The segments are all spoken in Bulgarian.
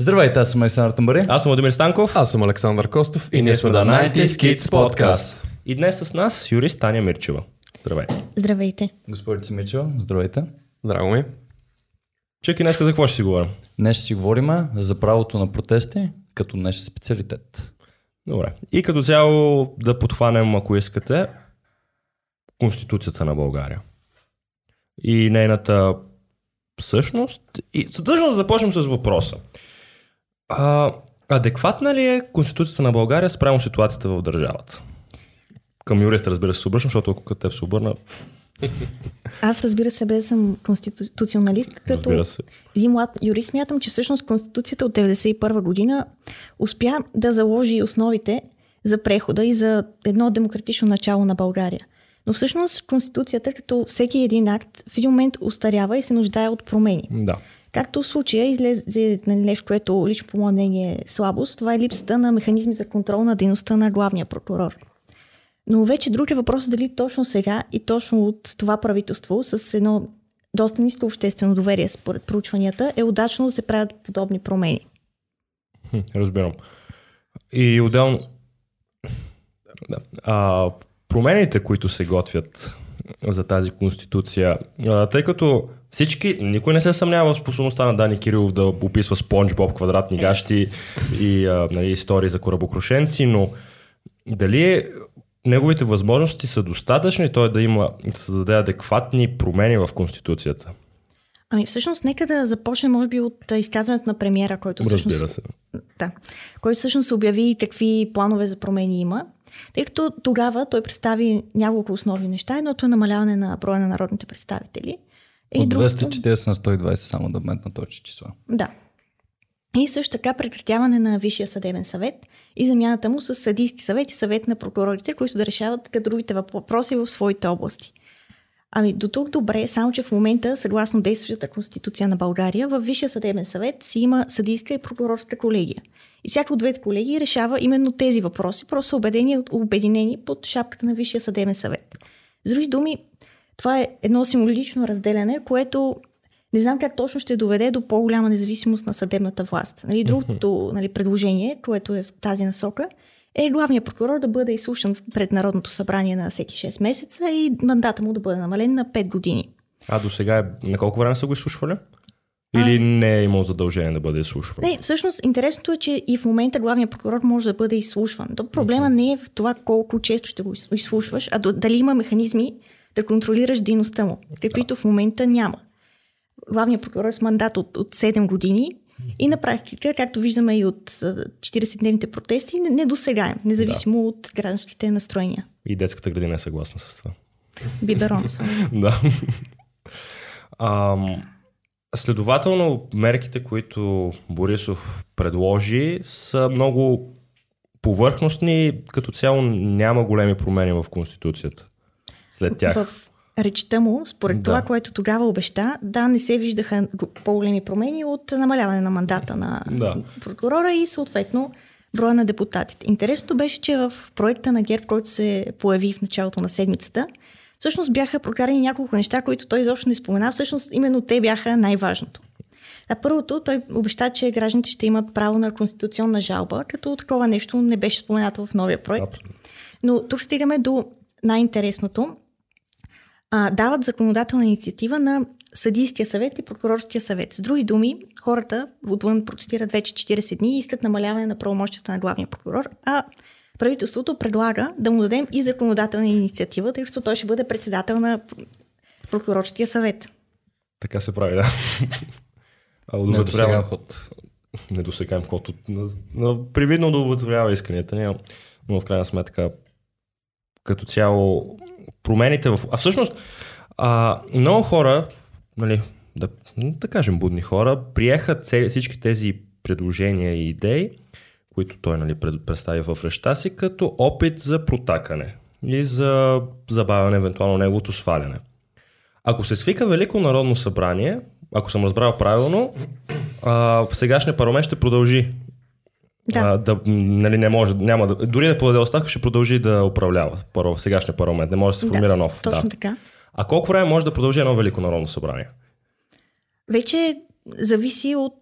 Здравейте, аз съм Александър Тамбари. Аз съм Владимир Станков. Аз съм Александър Костов и ние сме The 90 Kids Podcast. И днес с нас юрист Таня Мирчева. Здравей. Здравейте. Госпожица Мичева, здравейте. Драго ми. Чеки, днес за какво ще си говорим? Днес ще си говорим за правото на протести като днешен специалитет. Добре. И като цяло да подхванем, ако искате, Конституцията на България. И нейната същност. И съдържано да започнем с въпроса. А, адекватна ли е Конституцията на България спрямо ситуацията в държавата? Към юриста, разбира се, се обръщам, защото ако като теб се обърна, Аз разбира се, без съм конституционалист, като един млад юрист, смятам, че всъщност Конституцията от 1991 година успя да заложи основите за прехода и за едно демократично начало на България. Но всъщност Конституцията, като всеки един акт, в един момент устарява и се нуждае от промени. Да. Както в случая излезе нали, нещо, което лично по мое мнение е слабост, това е липсата на механизми за контрол на дейността на главния прокурор. Но вече друг е въпрос дали точно сега и точно от това правителство с едно доста ниско обществено доверие според проучванията е удачно да се правят подобни промени. Разбирам. И отделно... А, промените, които се готвят за тази конституция, а, тъй като всички, никой не се съмнява в способността на Дани Кирилов да описва Спонж Боб, квадратни гащи и а, нали, истории за корабокрушенци, но дали е, неговите възможности са достатъчни той да има, да създаде адекватни промени в Конституцията? Ами всъщност нека да започнем може би от изказването на премиера, който всъщност, Разбира се. да, който всъщност обяви какви планове за промени има. Тъй като тогава той представи няколко основни неща. Едното е намаляване на броя на народните представители. От другото- 240 на 120 само да метна точни числа. Да. И също така прекратяване на Висшия съдебен съвет и замяната му с съдийски съвет и съвет на прокурорите, които да решават кадровите въпроси в своите области. Ами до тук добре, само че в момента, съгласно действащата конституция на България, в Висшия съдебен съвет си има съдийска и прокурорска колегия. И всяка от двете колегии решава именно тези въпроси, просто са убедени, обединени под шапката на Висшия съдебен съвет. С други думи, това е едно символично разделяне, което не знам как точно ще доведе до по-голяма независимост на съдебната власт. Нали, другото нали, предложение, което е в тази насока, е главният прокурор да бъде изслушан пред Народното събрание на всеки 6 месеца и мандата му да бъде намален на 5 години. А до сега е- на колко време са го изслушвали? Или не е имал задължение да бъде изслушван? Не, всъщност интересното е, че и в момента главният прокурор може да бъде изслушван. То проблема не е в това колко често ще го из- изслушваш, а дали има механизми да контролираш дейността му, каквито в момента няма. Главният прокурор е с мандат от, от 7 години и на практика, както виждаме и от а, 40-дневните протести, не, не досегаем, независимо от гражданските настроения. И детската градина е съгласна с това. Биберон съм. да. Ам, следователно, мерките, които Борисов предложи, са много повърхностни. Като цяло няма големи промени в Конституцията. След тях. В речта му, според Да. това, което тогава обеща, да, не се виждаха по-големи промени от намаляване на мандата на Да. прокурора и съответно броя на депутатите. Интересното беше, че в проекта на ГЕРБ, който се появи в началото на седмицата, всъщност бяха прокарани няколко неща, които той изобщо не спомена. Всъщност именно те бяха най-важното. А първото, той обеща, че гражданите ще имат право на конституционна жалба, като такова нещо не беше споменато в новия проект. Но тук стигаме до най-интересното. А, дават законодателна инициатива на Съдийския съвет и Прокурорския съвет. С други думи, хората отвън протестират вече 40 дни и искат намаляване на правомощията на главния прокурор, а правителството предлага да му дадем и законодателна инициатива, тъй като той ще бъде председател на Прокурорския съвет. Така се прави, да. А Не удовлетворява- ход. недосегаем ход. От, на, на, привидно да удовлетворява исканията ни, но в крайна сметка като цяло промените в... А всъщност а, много хора, нали, да, да кажем будни хора, приеха цели, всички тези предложения и идеи, които той нали, пред- представи в реща си, като опит за протакане и за забавяне, евентуално неговото сваляне. Ако се свика Велико народно събрание, ако съм разбрал правилно, а, сегашния парламент ще продължи. Да. А, да нали, не може, няма да, дори да подаде оставка, ще продължи да управлява първо, в сегашния парламент. Не може да се формира да, нов. Точно да. така. А колко време може да продължи едно Велико народно събрание? Вече зависи от...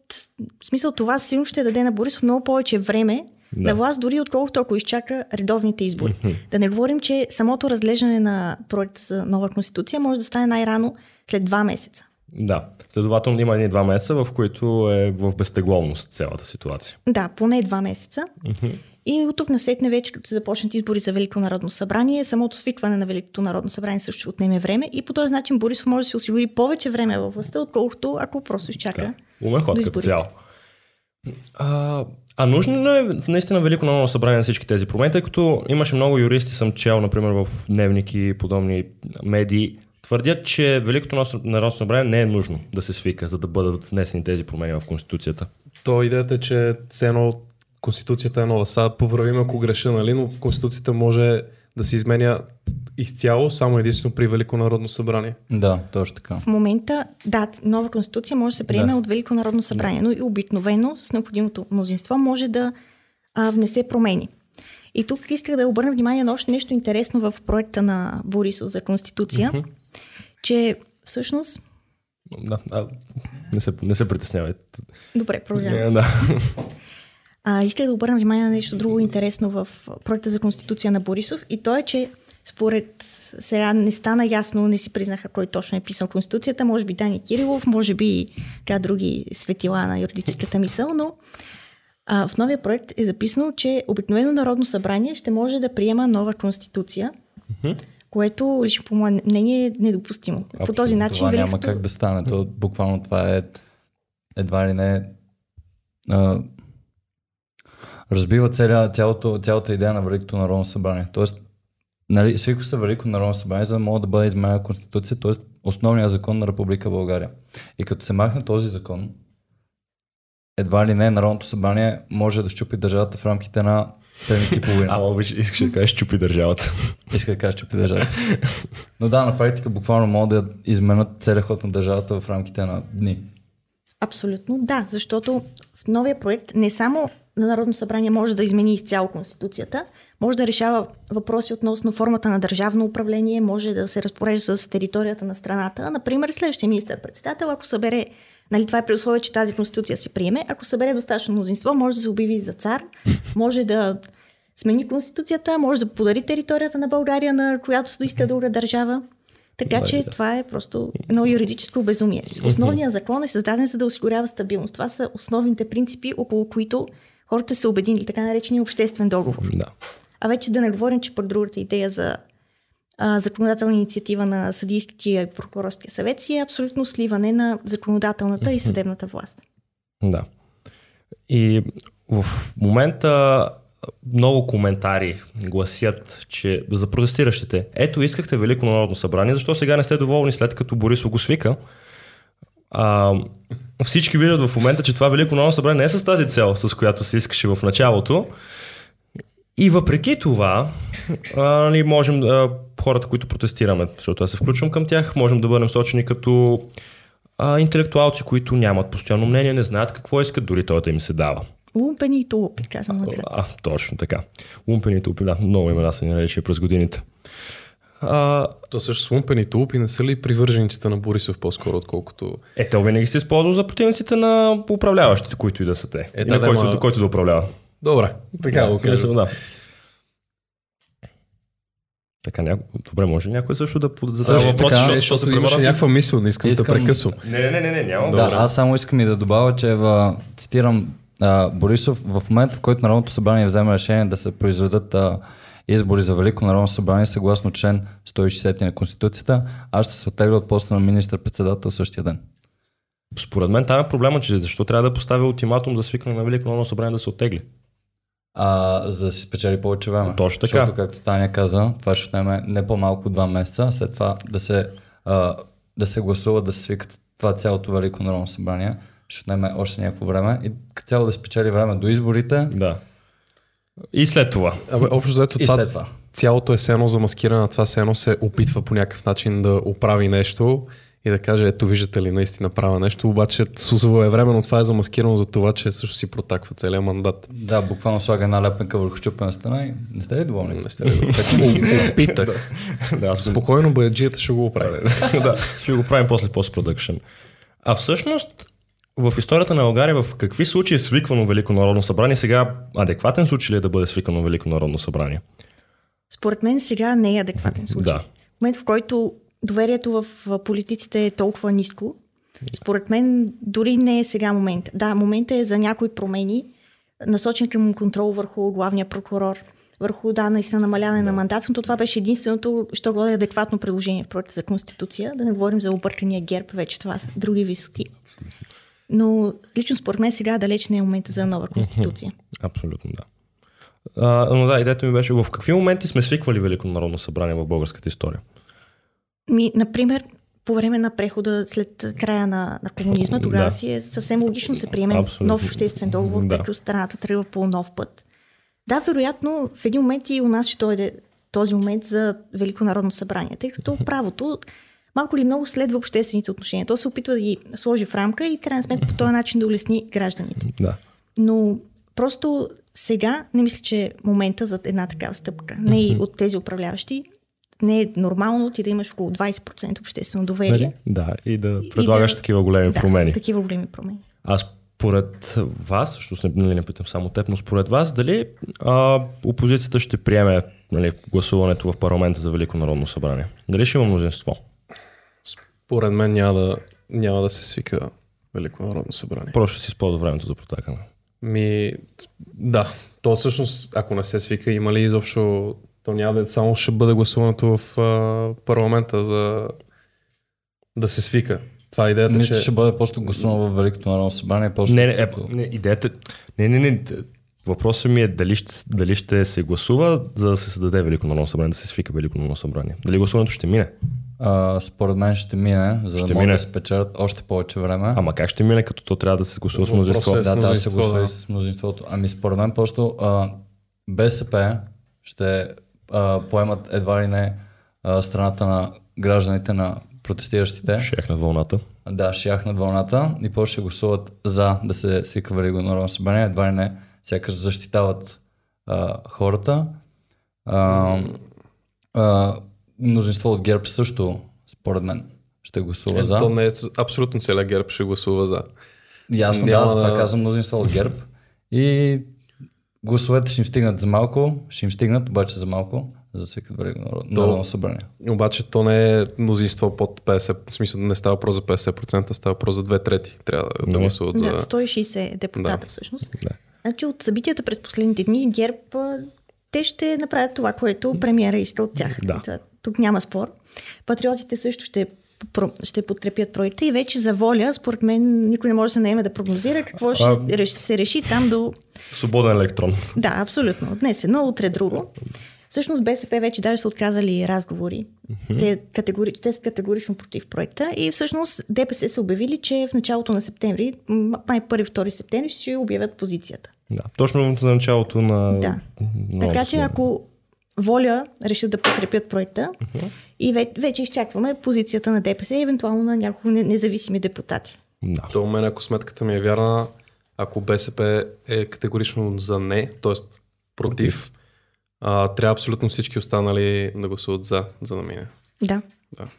В смисъл това силно ще даде на Борисов много повече време Да. на власт, дори отколкото ако изчака редовните избори. Да не говорим, че самото разглеждане на проекта за нова конституция може да стане най-рано след два месеца. Да. Следователно има едни два месеца, в които е в безтегловност цялата ситуация. Да, поне два месеца. И от тук насетне вече, като се започнат избори за Велико народно събрание, самото свикване на Великото народно събрание също отнеме време и по този начин Борисов може да си осигури повече време във властта, отколкото ако просто изчака. Умен ход като цяло. А, а нужно е наистина Велико народно събрание на всички тези промени, тъй като имаше много юристи, съм чел, например, в дневник и подобни медии, твърдят, че Великото народно събрание не е нужно да се свика, за да бъдат внесени тези промени в Конституцията. То идеята е, че все едно Конституцията е нова. Сега поправим ако греша, нали, но Конституцията може да се изменя изцяло, само единствено при Велико народно събрание. Да, точно така. В момента, да, нова конституция може да се приеме Да. от Велико народно събрание, но и обикновено с необходимото мнозинство може да а, внесе промени. И тук исках да обърна внимание на още нещо интересно в проекта на Борисов за конституция, че всъщност... Да, а, не, се, не се притеснявайте. Добре, продължаваме. Да. А, исках да обърна внимание на нещо друго интересно в проекта за конституция на Борисов и то е, че според сега не стана ясно, не си признаха кой точно е писал конституцията, може би Дани Кирилов, може би така други светила на юридическата мисъл, но а, в новия проект е записано, че обикновено Народно събрание ще може да приема нова конституция, което лично по мое мнение е недопустимо. По този начин Това няма как да стане. То, буквално това е едва ли не а, разбива цяля, цялото, цялата идея на Великото народно събрание. Тоест, нали, свиква се Велико народно събрание, за да може да бъде изменена Конституция, т.е. основният закон на Република България. И като се махне този закон, едва ли не Народното събрание може да щупи държавата в рамките на седмици и половина. Ама обич, искаш да кажеш чупи държавата. Иска да кажа, при държавата. Но да, на практика буквално могат да изменят целия ход на държавата в рамките на дни. Абсолютно да, защото в новия проект не само на Народно събрание може да измени изцяло Конституцията, може да решава въпроси относно формата на държавно управление, може да се разпорежда с територията на страната. Например, следващия министър-председател, ако събере, нали, това е при условие, че тази Конституция се приеме, ако събере достатъчно мнозинство, може да се обяви за цар, може да смени Конституцията, може да подари територията на България, на която се доиска друга държава. Така че това е просто едно юридическо безумие. Основният закон е създаден за да осигурява стабилност. Това са основните принципи, около които хората са обединили, така наречения обществен договор. Да. А вече да не говорим, че пък другата идея за а, законодателна инициатива на съдийския и прокурорския съвет си е абсолютно сливане на законодателната и съдебната власт. Да. И в момента много коментари гласят, че за протестиращите, ето искахте Велико народно събрание, защо сега не сте доволни след като Борисов го свика? А, всички виждат в момента, че това Велико народно събрание не е с тази цел, с която се искаше в началото. И въпреки това, а, нали, можем, а, хората, които протестираме, защото аз се включвам към тях, можем да бъдем сочени като а, интелектуалци, които нямат постоянно мнение, не знаят какво искат, дори той да им се дава. Лумпени и тулупи, казвам накрая. А, точно така. Лумпени тупи, да, много имена са ни наречени през годините. А, То също с лумпени тулупи не са ли привържениците на Борисов по-скоро, отколкото... е, те винаги се използва за противниците на управляващите, които и да са те. Е, и да, на да, който, ма- който да управлява. Добре, така да, го смисъл, да. Така, няко... добре, може ли някой също да задава въпроси, така, защото, защото се имаше някаква мисъл, не искам, Искам- да прекъсвам. Не, не, не, не, не, няма. Да, аз само искам и да добавя, че в, цитирам а, Борисов, в момента в който Народното събрание вземе решение да се произведат а, избори за Велико Народно събрание съгласно член 160 на Конституцията, аз ще се оттегля от поста на министър-председател същия ден. Според мен там е проблема, че защо трябва да поставя ултиматум за свикване на Велико народно събрание да се оттегли. А, за да си спечели повече време. Точно така. Защото, както Таня каза, това ще отнеме не по-малко два месеца, след това да се, а, да се гласува, да се свикат това цялото Велико Народно събрание, ще отнеме още някакво време и като цяло да спечели време до изборите Да. И след това. Абе, общо взето и това, след това. цялото е сено замаскирано, това сено се опитва по някакъв начин да оправи нещо и да каже, ето виждате ли, наистина правя нещо, обаче своевременно това е замаскирано за това, че също си протаква целият мандат. Да, буквално слага една лепенка върху щупена стена и не сте ли доволни? Не сте ли? О- Опитах. Спокойно, баджията ще го оправи. да, ще го правим после постпродъкшн. А всъщност, в историята на България в какви случаи е свиквано Велико народно събрание? Сега адекватен случай ли е да бъде свикано Велико народно събрание? Според мен сега не е адекватен случай. Да. В момент, в който доверието в политиците е толкова ниско, според мен дори не е сега момент. Да, момента е за някои промени, насочен към контрол върху главния прокурор, върху, да, наистина намаляване на мандат, но това беше единственото, що го е адекватно предложение в проекта за Конституция. Да не говорим за объркания герб, вече това са други висоти. Но лично според мен сега далеч не е момента за нова Конституция. Абсолютно да. А, но да, идеята ми беше в какви моменти сме свиквали Велико народно събрание в българската история? Ми, например, по време на прехода след края на, на комунизма, тогава Да. си е съвсем логично се приеме Абсолютно. нов обществен договор, Да. тъй като страната тръгва по нов път. Да, вероятно, в един момент и у нас ще дойде този момент за Велико народно събрание, тъй като правото малко или много следва обществените отношения. То се опитва да ги сложи в рамка и крайна сметка по този начин да улесни гражданите. Да. Но просто сега не мисля, че е момента за една такава стъпка. Не и от тези управляващи. Не е нормално ти да имаш около 20% обществено доверие. Да, и да предлагаш да- такива големи да, промени. такива големи промени. А според вас, защото не, нали, не питам само теб, но според вас, дали а, опозицията ще приеме нали, гласуването в парламента за Велико народно събрание? Дали ще има мнозинство? Според мен няма да, няма да се свика Велико народно събрание. Просто ще си използва времето за протакане. Ми, да. То всъщност, ако не се свика, има ли изобщо... То няма да е само ще бъде гласуването в а, парламента за да се свика. Това е идеята, Мисля, че... ще бъде просто гласувано в Великото народно събрание. Просто Не, не, е, не, идеята... Не, не, не. Въпросът ми е дали ще, дали ще се гласува, за да се създаде Велико народно събрание, да се свика Велико народно събрание. Дали гласуването ще мине? а, според мен ще мине, за Ще да могат да спечелят още повече време. Ама как ще мине, като то трябва да се гласува с Въпросът мнозинство? е да, трябва да се гласува да. и с мнозинството. Ами според мен просто а, БСП ще а, поемат едва ли не а, страната на гражданите на протестиращите. Шех на вълната. Да, ще яхнат вълната и после ще гласуват за да се свика Велико народно събрание. Едва ли не, сякаш защитават а, хората. А, а, мнозинство от ГЕРБ също, според мен, ще гласува Е, за. То не е абсолютно целият герб ще гласува за. Ясно, Няма да, за това да- казвам мнозинство от ГЕРБ. И гласовете ще им стигнат за малко, ще им стигнат обаче за малко, за да Велико народ- народно събрание. Обаче то не е мнозинство под 50%, в смисъл не става въпрос за 50%, става въпрос за две трети. Трябва да, да гласуват Да, за... 160 депутата Да. всъщност. Да. Значи от събитията през последните дни ГЕРБ те ще направят това, което премиера иска от тях. Да. Това- Тук няма спор. Патриотите също ще, про- ще подкрепят проекта и вече за воля, според мен, никой не може да се наеме да прогнозира какво ще А- се реши там до... Свободен електрон. Да, абсолютно. Днес едно, утре друго. Всъщност БСП вече даже са отказали разговори. Те, категори... Те са категорично против проекта и всъщност ДПС са обявили, че в началото на септември, май 1-2 септември, ще обявят позицията. Да, точно за началото на... Да. новото Така че ако Воля решат да подкрепят проекта и ве- вече изчакваме позицията на ДПС и евентуално на няколко не- независими депутати. Да. До мен, ако сметката ми е вярна, ако БСП е категорично за не, т.е. против, а, трябва абсолютно всички останали да гласуват за, за да мине. Да.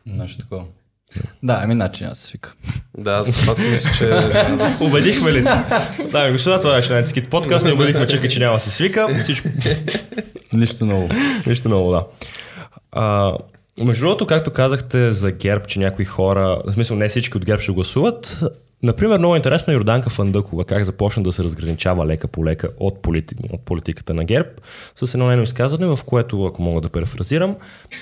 Нещо такова. Да, ами начин аз се свика. Да, аз това си мисля, че... Убедихме ли? Да, господа, това беше най-скит подкаст. Не убедихме, чакай, че няма да се свика. Всичко. Нищо ново. Нищо много, да. А, между другото, както казахте за ГЕРБ, че някои хора, в смисъл не всички от ГЕРБ ще гласуват, Например, много интересно е Йорданка Фандъкова, как започна да се разграничава лека по лека от, полити... от политиката на ГЕРБ, с едно нейно изказване, в което, ако мога да перефразирам,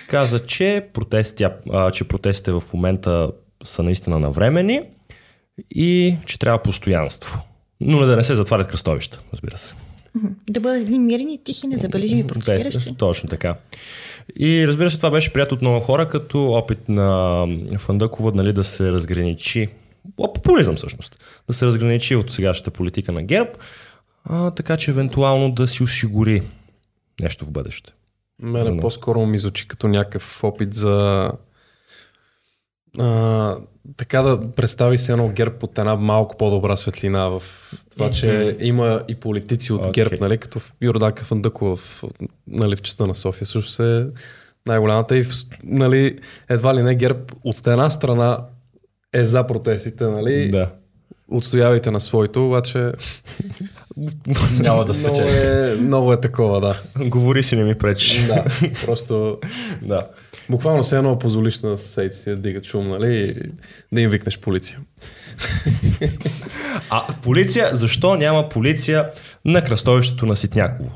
каза, че, протести, а, че протестите в момента са наистина навремени и че трябва постоянство. Но да не се затварят кръстовища, разбира се. Да бъдат едни мирни, тихи, незабележими протестиращи. Те, точно така. И разбира се, това беше приятел от много хора, като опит на Фандъкова нали, да се разграничи, о, популизъм всъщност, да се разграничи от сегашната политика на ГЕРБ, а, така че евентуално да си осигури нещо в бъдеще. Мене Да. по-скоро ми звучи като някакъв опит за а, така да представи се едно ГЕРБ от една малко по-добра светлина в това, че има и политици от Окей. ГЕРБ, нали, като Фандъкова в, нали, в частта на София също се най-голямата и в, нали, едва ли не ГЕРБ от една страна е за протестите, нали, Да. отстоявайте на своето, обаче Няма да много спечели. е, много е такова, да. Говори си, не ми пречиш. да. Просто да. Буквално се едно позволиш на съседите си да дигат шум, нали? и Да им викнеш полиция. А полиция, защо няма полиция на кръстовището на Ситняково?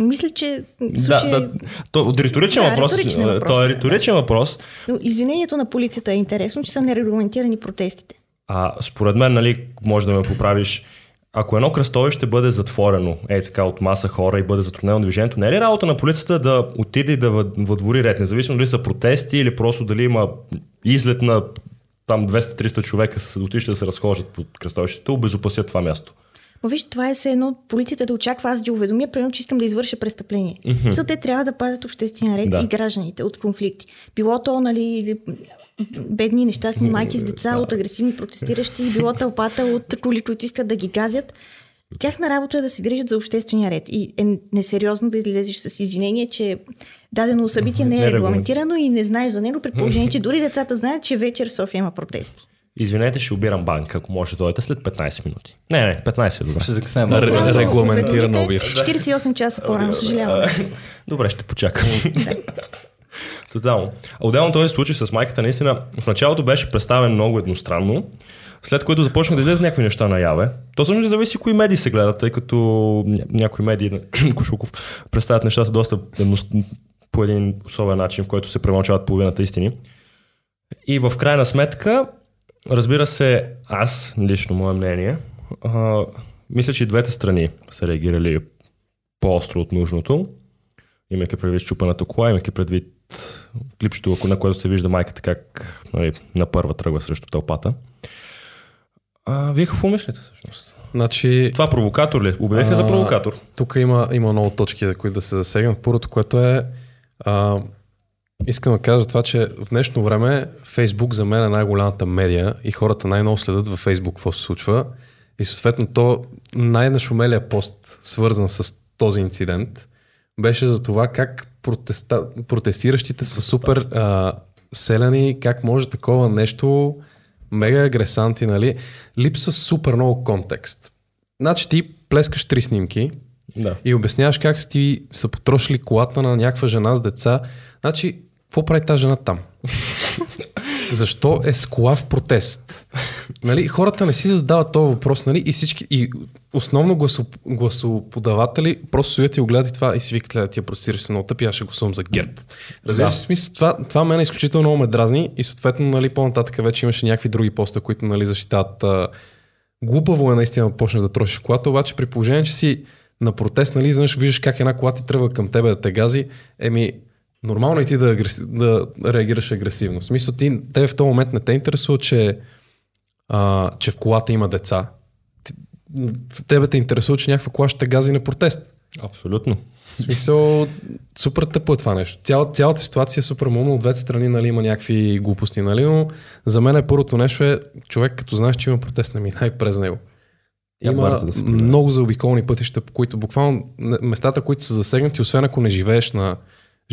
Мисля, че в Да, случай... да, то, риторичен Да, въпрос. риторичен въпрос, То е да. риторичен въпрос. Но извинението на полицията е интересно, че са нерегламентирани протестите. А според мен, нали, може да ме поправиш, ако едно кръстовище бъде затворено, е така от маса хора и бъде затруднено движението, не е ли работа на полицията да отиде и да въд- въдвори ред, независимо дали са протести или просто дали има излет на там 200-300 човека са отишли да се разхождат под кръстовището, обезопасят това място. Но виж, това е все едно полицията да очаква аз да уведомя, примерно, че искам да извърша престъпление. Mm-hmm. те трябва да пазят обществения ред Да. и гражданите от конфликти. Било то, нали, бедни, нещастни майки с деца от агресивни протестиращи, било тълпата от коли, които искат да ги газят. Тяхна работа е да се грижат за обществения ред. И е несериозно да излезеш с извинение, че дадено събитие не Не е е регламентирано и не знаеш за него, при положение, че дори децата знаят, че вечер в София има протести. Извинете, ще обирам банка, ако може да дойдете след 15 минути. Не, не, 15 е добре. Ще закъснем. Да регламентиран обир. 48 часа по-рано, съжалявам. Добре, ще почакам. Тотално. А отделно този случай с майката наистина в началото беше представен много едностранно, след което започна да излезе някакви неща наяве. То всъщност зависи кои медии се гледат, тъй като ня- някои медии, Кошуков, представят нещата доста по един особен начин, в който се премълчават половината истини. И в крайна сметка, разбира се, аз, лично мое мнение, а, мисля, че и двете страни са реагирали по-остро от нужното имайки предвид щупаната кола, имайки предвид клипчето, на което се вижда майката как нали, на първа тръгва срещу тълпата. А, вие какво мислите всъщност? Значи, Това провокатор ли? Обявиха за провокатор. Тук има, има много точки, за които да се засегнат. Първото, което е... А, искам да кажа това, че в днешно време Фейсбук за мен е най-голямата медия и хората най-много следят във Фейсбук какво се случва. И съответно то най-нашумелия пост, свързан с този инцидент, беше за това как протеста... протестиращите са супер а, селяни, как може такова нещо, мега агресанти, нали? Липсва супер много контекст. Значи ти плескаш три снимки Да. и обясняваш как си са потрошили колата на някаква жена с деца. Значи, какво прави тази жена там? Защо е с кола в протест? Нали, хората не си задават този въпрос, нали? И всички, и основно гласо, гласоподаватели просто стоят и го гледат и това и си викат, гледа, тия простираш се много тъпи, аз ще гласувам за ГЕРБ. Разбираш Да. смисъл, това, това мен изключително много ме дразни и съответно, нали, по-нататък вече имаше някакви други поста, които, нали, защитават а, глупаво е наистина да почнеш да трошиш колата, обаче при положение, че си на протест, нали, изведнъж виждаш как една кола ти тръгва към тебе да те гази, еми, нормално е ти да, агреси... да реагираш агресивно. В смисъл, ти, те в този момент не те интересува, че, а, че в колата има деца. Ти, в тебе те интересува, че някаква кола ще гази на протест. Абсолютно. В смисъл, супер тъпо е това нещо. Цял, цялата ситуация е супер мумна, от двете страни нали, има някакви глупости, нали, но за мен е първото нещо е, човек като знаеш, че има протест, не минай през него. Тя Има да много заобиколни пътища, по които буквално местата, които са засегнати, освен ако не живееш на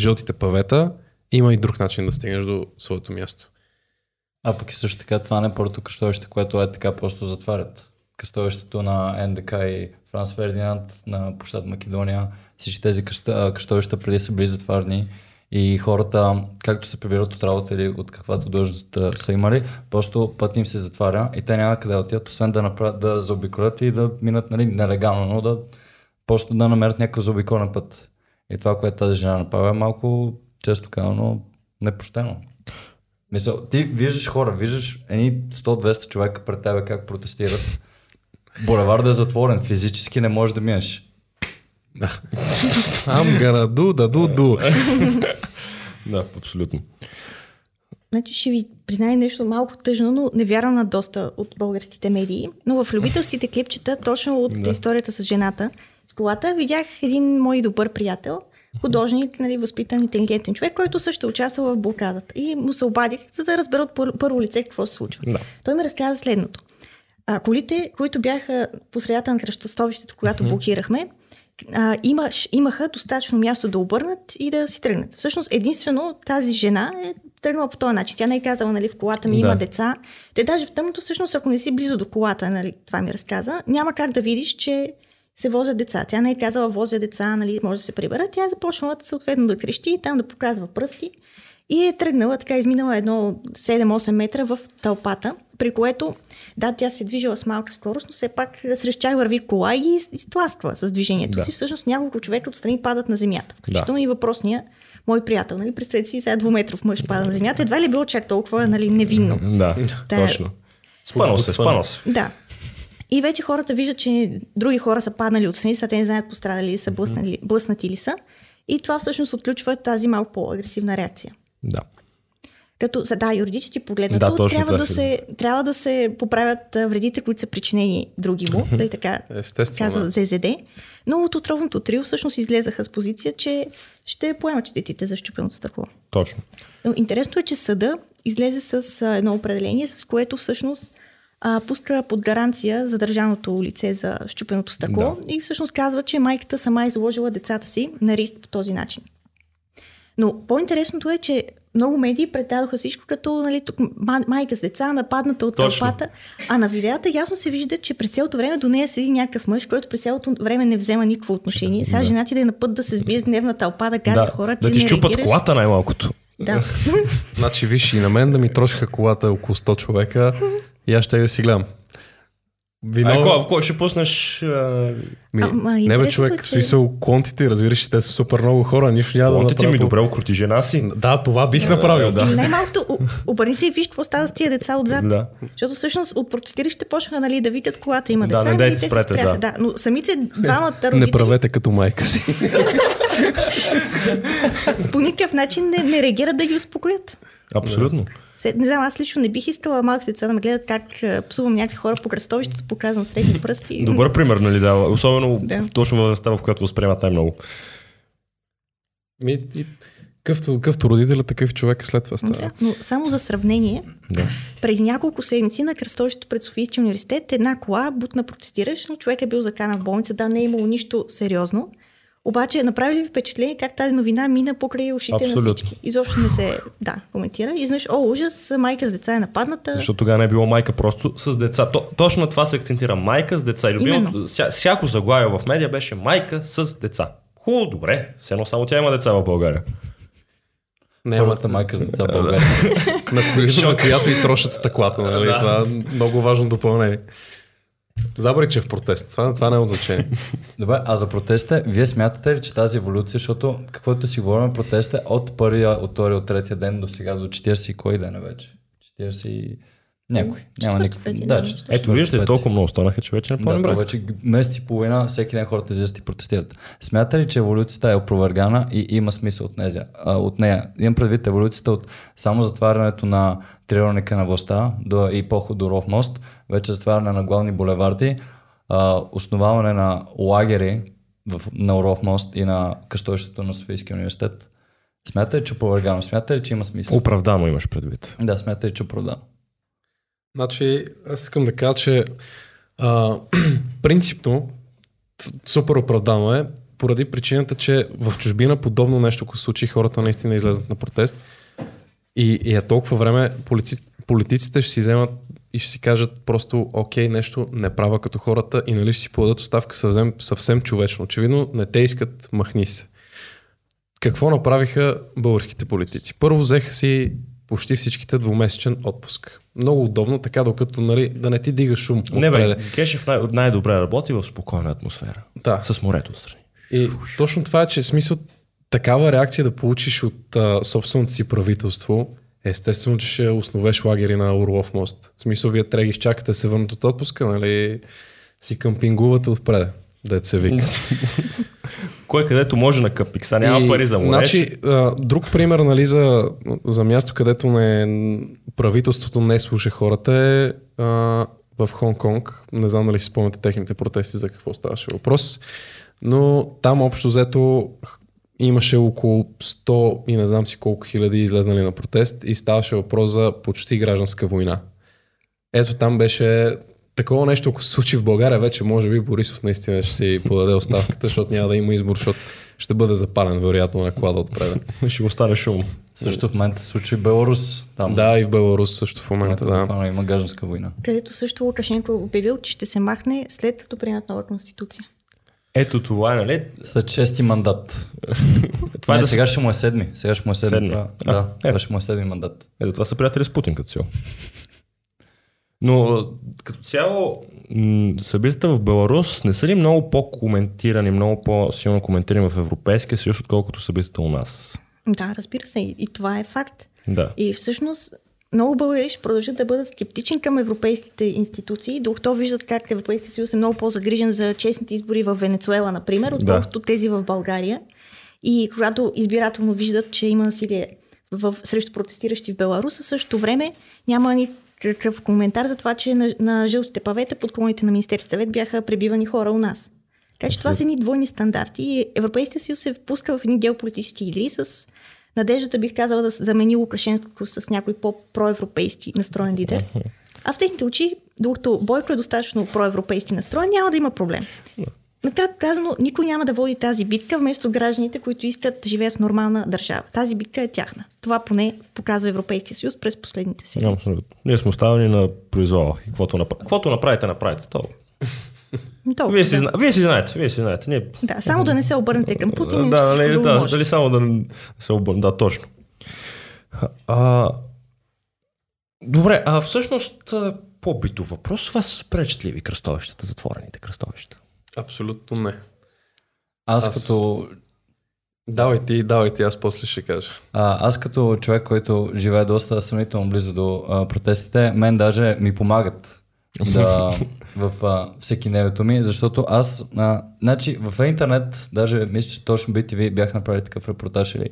жълтите павета, има и друг начин да стигнеш до своето място. А пък и също така това не е първото кръстовище, което е така просто затварят. Кръстовището на НДК и Франс Фердинанд на площад Македония, всички тези кръстовища преди са били затварни и хората, както се прибират от работа или от каквато длъжност са имали, просто път им се затваря и те няма къде да отидат, освен да, направят, да заобиколят и да минат нали, нелегално, но да просто да намерят някакъв заобиколен път. И това, което тази жена направи е малко, често казано, непрощено. Мисъл, ти виждаш хора, виждаш едни 100-200 човека пред тебе как протестират. Булеварда е затворен, физически не можеш да минеш. I'm gonna do, да do, do. Да, абсолютно. Значи ще ви призная нещо малко тъжно, но не вярвам на доста от българските медии. Но в любителските клипчета, точно от да. историята с жената, колата, видях един мой добър приятел, художник, нали, възпитан, интелигентен човек, който също е участвал в блокадата. И му се обадих, за да разбера от пър- първо лице какво се случва. Да. Той ми разказа следното. А, колите, които бяха по средата на кръстостовището, когато mm-hmm. блокирахме, а, имаш, имаха достатъчно място да обърнат и да си тръгнат. Всъщност, единствено тази жена е тръгнала по този начин. Тя не е казала, нали, в колата ми Да. има деца. Те даже в тъмното, всъщност, ако не си близо до колата, нали, това ми разказа, няма как да видиш, че се возят деца. Тя не е казала, возя деца, нали, може да се прибера. Тя е започнала съответно да крещи и там да показва пръсти. И е тръгнала, така изминала едно 7-8 метра в тълпата, при което, да, тя се е движила с малка скорост, но все пак срещу тях върви кола и ги из- изтласква с движението Да. си. Всъщност няколко човека отстрани падат на земята. Включително и въпросния мой приятел. Нали? Представете си, сега двуметров мъж пада на земята. Едва ли е било чак толкова нали, невинно. Да, Та- точно. Спънал се, спънал се. Да. И вече хората виждат, че други хора са паднали от са те не знаят пострадали ли са, блъснали, блъснати ли са. И това всъщност отключва тази малко по-агресивна реакция. Да. Като, да, юридически погледнато, Да, точно трябва, това да се, трябва да се поправят вредите, които са причинени други му, да и така Естествено, казва. ЗЗД. Но от отровното трио всъщност излезаха с позиция, че ще поемат щетите за щупеното стъкло. Точно. Но интересното е, че съда излезе с едно определение, с което всъщност а, пуска под гаранция задържаното лице за щупеното стъкло и всъщност казва, че майката сама е изложила децата си на риск по този начин. Но по-интересното е, че много медии предадоха всичко като нали, тук, ма- майка с деца, нападната от Точно. тълпата, а на видеята ясно се вижда, че през цялото време до нея седи някакъв мъж, който през цялото време не взема никакво отношение. Сега жена ти да е на път да се сбие с дневна тълпа, да гази Да, хора, да ти не щупат реагираш. колата най-малкото. Да. Значи, виж, и на мен да ми трошиха колата около 100 човека и аз ще да си гледам. Вино... Ай, кой, кой ще пуснеш... А... Ми, Ама, не бе, човек, е, в че- смисъл, контите, разбираш, те са супер много хора, нищо няма да Лонте ти направя ми добре укрути жена си. Да, това бих направил, да. Най-малкото, обърни се и виж какво става с тия деца отзад. Да. Защото всъщност от протестиращите почнаха нали, да викат колата има Да, деца. не и дайте спрете, спряха. да. Но самите двамата родители Не правете като майка си. по никакъв начин не, не реагират да ги успокоят. Абсолютно. Се, не знам, аз лично не бих искала малките деца да ме гледат как а, псувам някакви хора по кръстовището, показвам средни пръсти. Добър пример, нали дава? Особено Да. точно възрастта, в която възприемат най-много. Ми, и, къвто, къвто родителя, такъв човек след това става. Да, но само за сравнение, Да. преди няколко седмици на кръстовището пред Софийския университет една кола бутна протестиращ, но човек е бил заканан в болница. Да, не е имало нищо сериозно. Обаче направи ли ви впечатление как тази новина мина покрай ушите Абсолютно. на всички? Изобщо не се да, коментира. Изведнъж, о, ужас, майка с деца е нападната. Защото тогава не е било майка просто с деца. То, точно на това се акцентира. Майка с деца. И любимото, ся, всяко заглавие в медиа беше майка с деца. Хубаво, добре. Все едно само тя има деца в България. Не, ама Първата майка с деца в България. на, кои, на която и трошат стъклата. Нали? Да. Това е много важно допълнение. Забрави, че е в протест. Това, това не е от значение. Добре, а за протеста, вие смятате ли, че тази еволюция, защото каквото си говорим, протеста е от първия, от втория, от третия ден до сега, до 40 и кой ден е вече? 40 и... Някой. Няма никакъв. Да, да. Ето, виждате, толкова много станаха, че вече не Да, помня брак. вече месец и половина всеки ден хората излизат и протестират. Смята ли, че еволюцията е опровергана и има смисъл от нея? А, от нея? Имам предвид еволюцията от само затварянето на триъгълника на властта до, и поход до Ров мост, вече затваряне на главни булеварди, а, основаване на лагери в, на Ров мост и на кръстовището на Софийския университет. Смята ли, че е опровергано? Смята ли, че има смисъл? Оправдано имаш предвид. Да, смята ли, че оправдано? Значи, аз искам да кажа, че а, принципно супер оправдано е, поради причината, че в чужбина подобно нещо, ако се случи, хората наистина излезнат на протест и, и е толкова време, полици, политиците ще си вземат и ще си кажат просто, окей, нещо не права като хората и нали ще си подадат оставка съвсем, съвсем човечно. Очевидно не те искат, махни се. Какво направиха българските политици? Първо взеха си почти всичките двумесечен отпуск. Много удобно, така докато нали, да не ти дига шум. Не бе. Гешев най- най-добре работи в спокойна атмосфера. Да. С морето отстрани. И точно това е, че смисъл такава реакция да получиш от а, собственото си правителство, естествено, че ще основеш лагери на Орлов мост. В смисъл, вие трябва да ги изчакате се върнат от отпуска, нали, си къмпингувате отпред, да се вика. Кой където може на къпик. Сега няма И, пари за море. Значи, а, друг пример нали, за, за място, където не, правителството не слуша хората е а, в Хонг-Конг. Не знам дали си спомняте техните протести за какво ставаше въпрос. Но там общо взето имаше около 100 и не знам си колко хиляди излезнали на протест и ставаше въпрос за почти гражданска война. Ето там беше такова нещо, ако се случи в България, вече може би Борисов наистина ще си подаде оставката, защото няма да има избор, защото ще бъде запален вероятно на клада отпред. Ще го стане шум. Също в момента се случи Беларус. Там да, и в Беларус също в момента, да. буквално има гражданска война. където също Лукашенко е обявил, че ще се махне след като приемат нова конституция. Ето това, е, нали? След шести мандат. Това не, е да сега ще му е седми. Сега ще му е седми. Седми. Това, А, да, е. това ще му е седми мандат. Ето това са приятели с Путин като цяло. Но като цяло събитията в Беларус не са ли много по-коментирани, много по-силно коментирани в Европейския съюз, отколкото събитията у нас? Да, разбира се, и, и това е факт. Да. И всъщност много българи ще продължат да бъдат скептични към европейските институции, докато виждат как Европейския съюз е много по-загрижен за честните избори в Венецуела, например, отколкото тези в България. И когато избирателно виждат, че има насилие в, срещу протестиращи в Беларус, в същото време няма никакъв коментар за това, че на, на жълтите павета под колоните на Министерския съвет бяха пребивани хора у нас. Така че това са едни двойни стандарти Европейския съюз се впуска в едни геополитически игри с надеждата, бих казала, да замени Лукашенко с някой по-проевропейски настроен лидер. А в техните очи, докато Бойко е достатъчно проевропейски настроен, няма да има проблем. Накратко казано, никой няма да води тази битка вместо гражданите, които искат да живеят в нормална държава. Тази битка е тяхна. Това поне показва Европейския съюз през последните седмици. абсолютно. Ние сме оставени на произвола. И каквото, каквото направите, направите. То. Толкова, Вие, си, да. Вие си знаете, вие си знаете. Ние... да, само да не се обърнете към Путин, да, нали, да, може. дали само да не се обърна. Да, точно. А, добре, а всъщност а, по-битов въпрос. Вас пречат ли ви кръстовищата, затворените кръстовища? Абсолютно не. Аз, Аз- като Давай ти, давай ти, аз после ще кажа. А, аз като човек, който живее доста сравнително близо до а, протестите, мен даже ми помагат да, в а, всеки невето ми, защото аз, а, значи в интернет, даже мисля, че точно BTV бях направили такъв репортаж или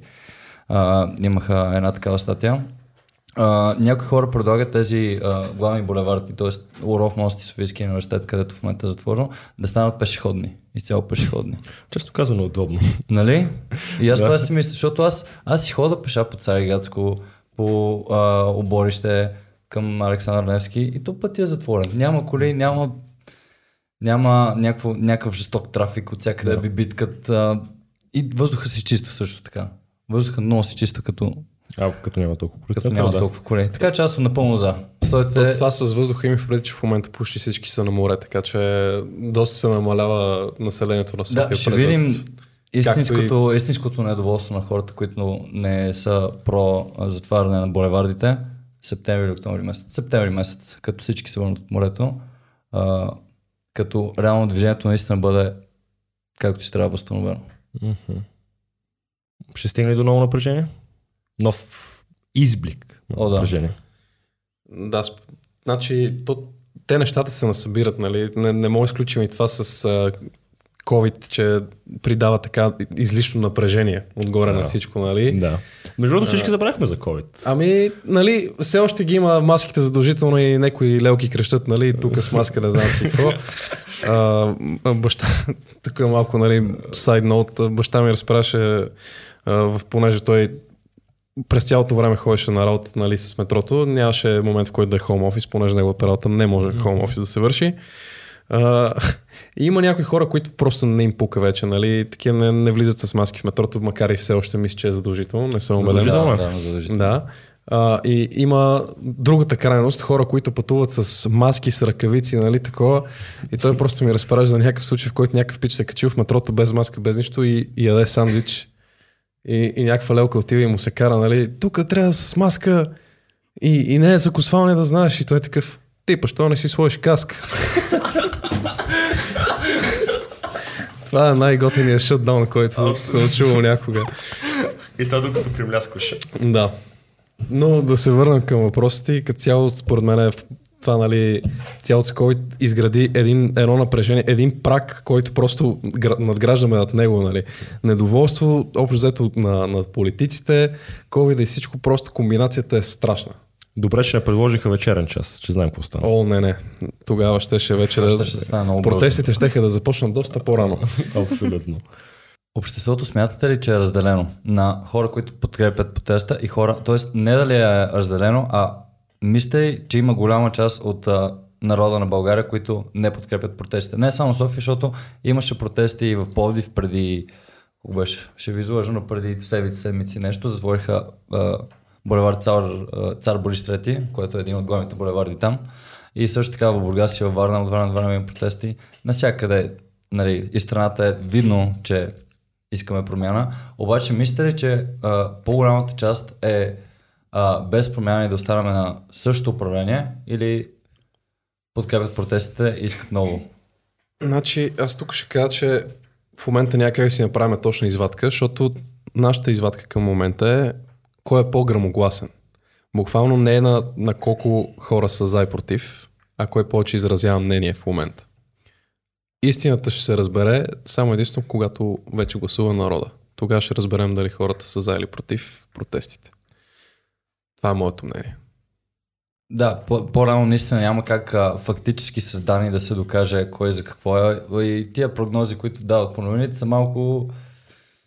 а, имаха една такава статия. А, някои хора предлагат тези а, главни булеварди, т.е. Лоров мост и Софийския университет, където в момента е затворено, да станат пешеходни, изцяло пешеходни. Често казано удобно. Нали? И аз Да. това си мисля, защото аз, аз си хода пеша по Цариградско, по а, оборище към Александър Невски и то път е затворен. Няма коли, няма, няма някакво, някакъв жесток трафик от всякъде да. би биткат. А, и въздуха се изчиства също така. Въздуха много се чиства, като, А, като няма толкова като коли. няма да. толкова коли. Така че аз съм напълно за. Стойте, Това с въздуха има в преди, че в момента почти всички са на море, така че доста се намалява населението на София. Да, ще видим истинското, истинското недоволство на хората, които не са про затваряне на булевардите. Септември или октомври месец. Септември месец, като всички се върнат от морето. А, като реално движението наистина бъде както си трябва възстановено. Мгм. Ще стигне ли до ново напрежение? Нов изблик на О, да. напрежение. Да, сп... значи, то, те нещата се насъбират, нали? Не, не мога да изключим и това с а, COVID, че придава така излишно напрежение отгоре Да. на всичко, нали? Да. Между другото всички забравихме за COVID. Ами, нали, все още ги има маските задължително и някои лелки крещат, нали, тук с маска не знам си какво. А, баща, тук е малко, нали, сайд ноут, баща ми разправяше, а, в, понеже той през цялото време ходеше на работа нали, с метрото, нямаше момент в който да е хоум офис, понеже неговата работа не може хоум офис да се върши. А, и има някои хора, които просто не им пука вече, нали, такива не, не влизат с маски в метрото, макар и все още мисля, че е задължително, не съм убеден. Задължително Да, е. да, задължително. Да. А, и има другата крайност, хора, които пътуват с маски, с ръкавици, нали, такова. И той просто ми разпорежда за някакъв случай, в който някакъв пич се е качил в метрото без маска, без нищо и, и яде сандвич. И, и някаква лелка отива и му се кара, нали, тук трябва с маска и, и не е закосване да знаеш. И той е такъв, ти, па, що не си сложиш каска? Това е най-готиният шатдаун, който съм чувал някога. И това докато примляскваше. Да. Но да се върна към въпросите и като цяло, според мен, е това, нали, цялото с COVID изгради един, едно напрежение, един прак, който просто гра- надграждаме над него, нали. Недоволство, общо взето на, на политиците, COVID и всичко, просто комбинацията е страшна. Добре, че не предложиха вечерен час, че знаем какво стана. О, не, не. Тогава щеше вече да... Ще, ще стане много. Протестите ще да започнат доста по-рано. Абсолютно. Обществото смятате ли, че е разделено на хора, които подкрепят протеста и хора, т.е. не дали е разделено, а мислите ли, че има голяма част от а, народа на България, които не подкрепят протестите? Не само в София, защото имаше протести и в Пловдив преди беше, ще ви излъжа, но преди седмици, седмици нещо, затвориха а, булевард Цар, Цар Борис III, който е един от главните булеварди там. И също така в Бургас и във Варна от време на време има протести. Насякъде нали, и страната е видно, че искаме промяна. Обаче мислите ли, че а, по-голямата част е а, без промяна и да оставаме на същото управление или подкрепят протестите и искат ново? Значи, аз тук ще кажа, че в момента някак си направим точна извадка, защото нашата извадка към момента е кой е по-грамогласен. Буквално не е на, на колко хора са за и против, а кой повече изразява мнение в момента. Истината ще се разбере само единствено, когато вече гласува народа. Тогава ще разберем дали хората са за или против протестите. Това е моето мнение. Да, по- по-рано наистина няма как а, фактически с данни да се докаже кой за какво е. И тия прогнози, които дават по новините, са малко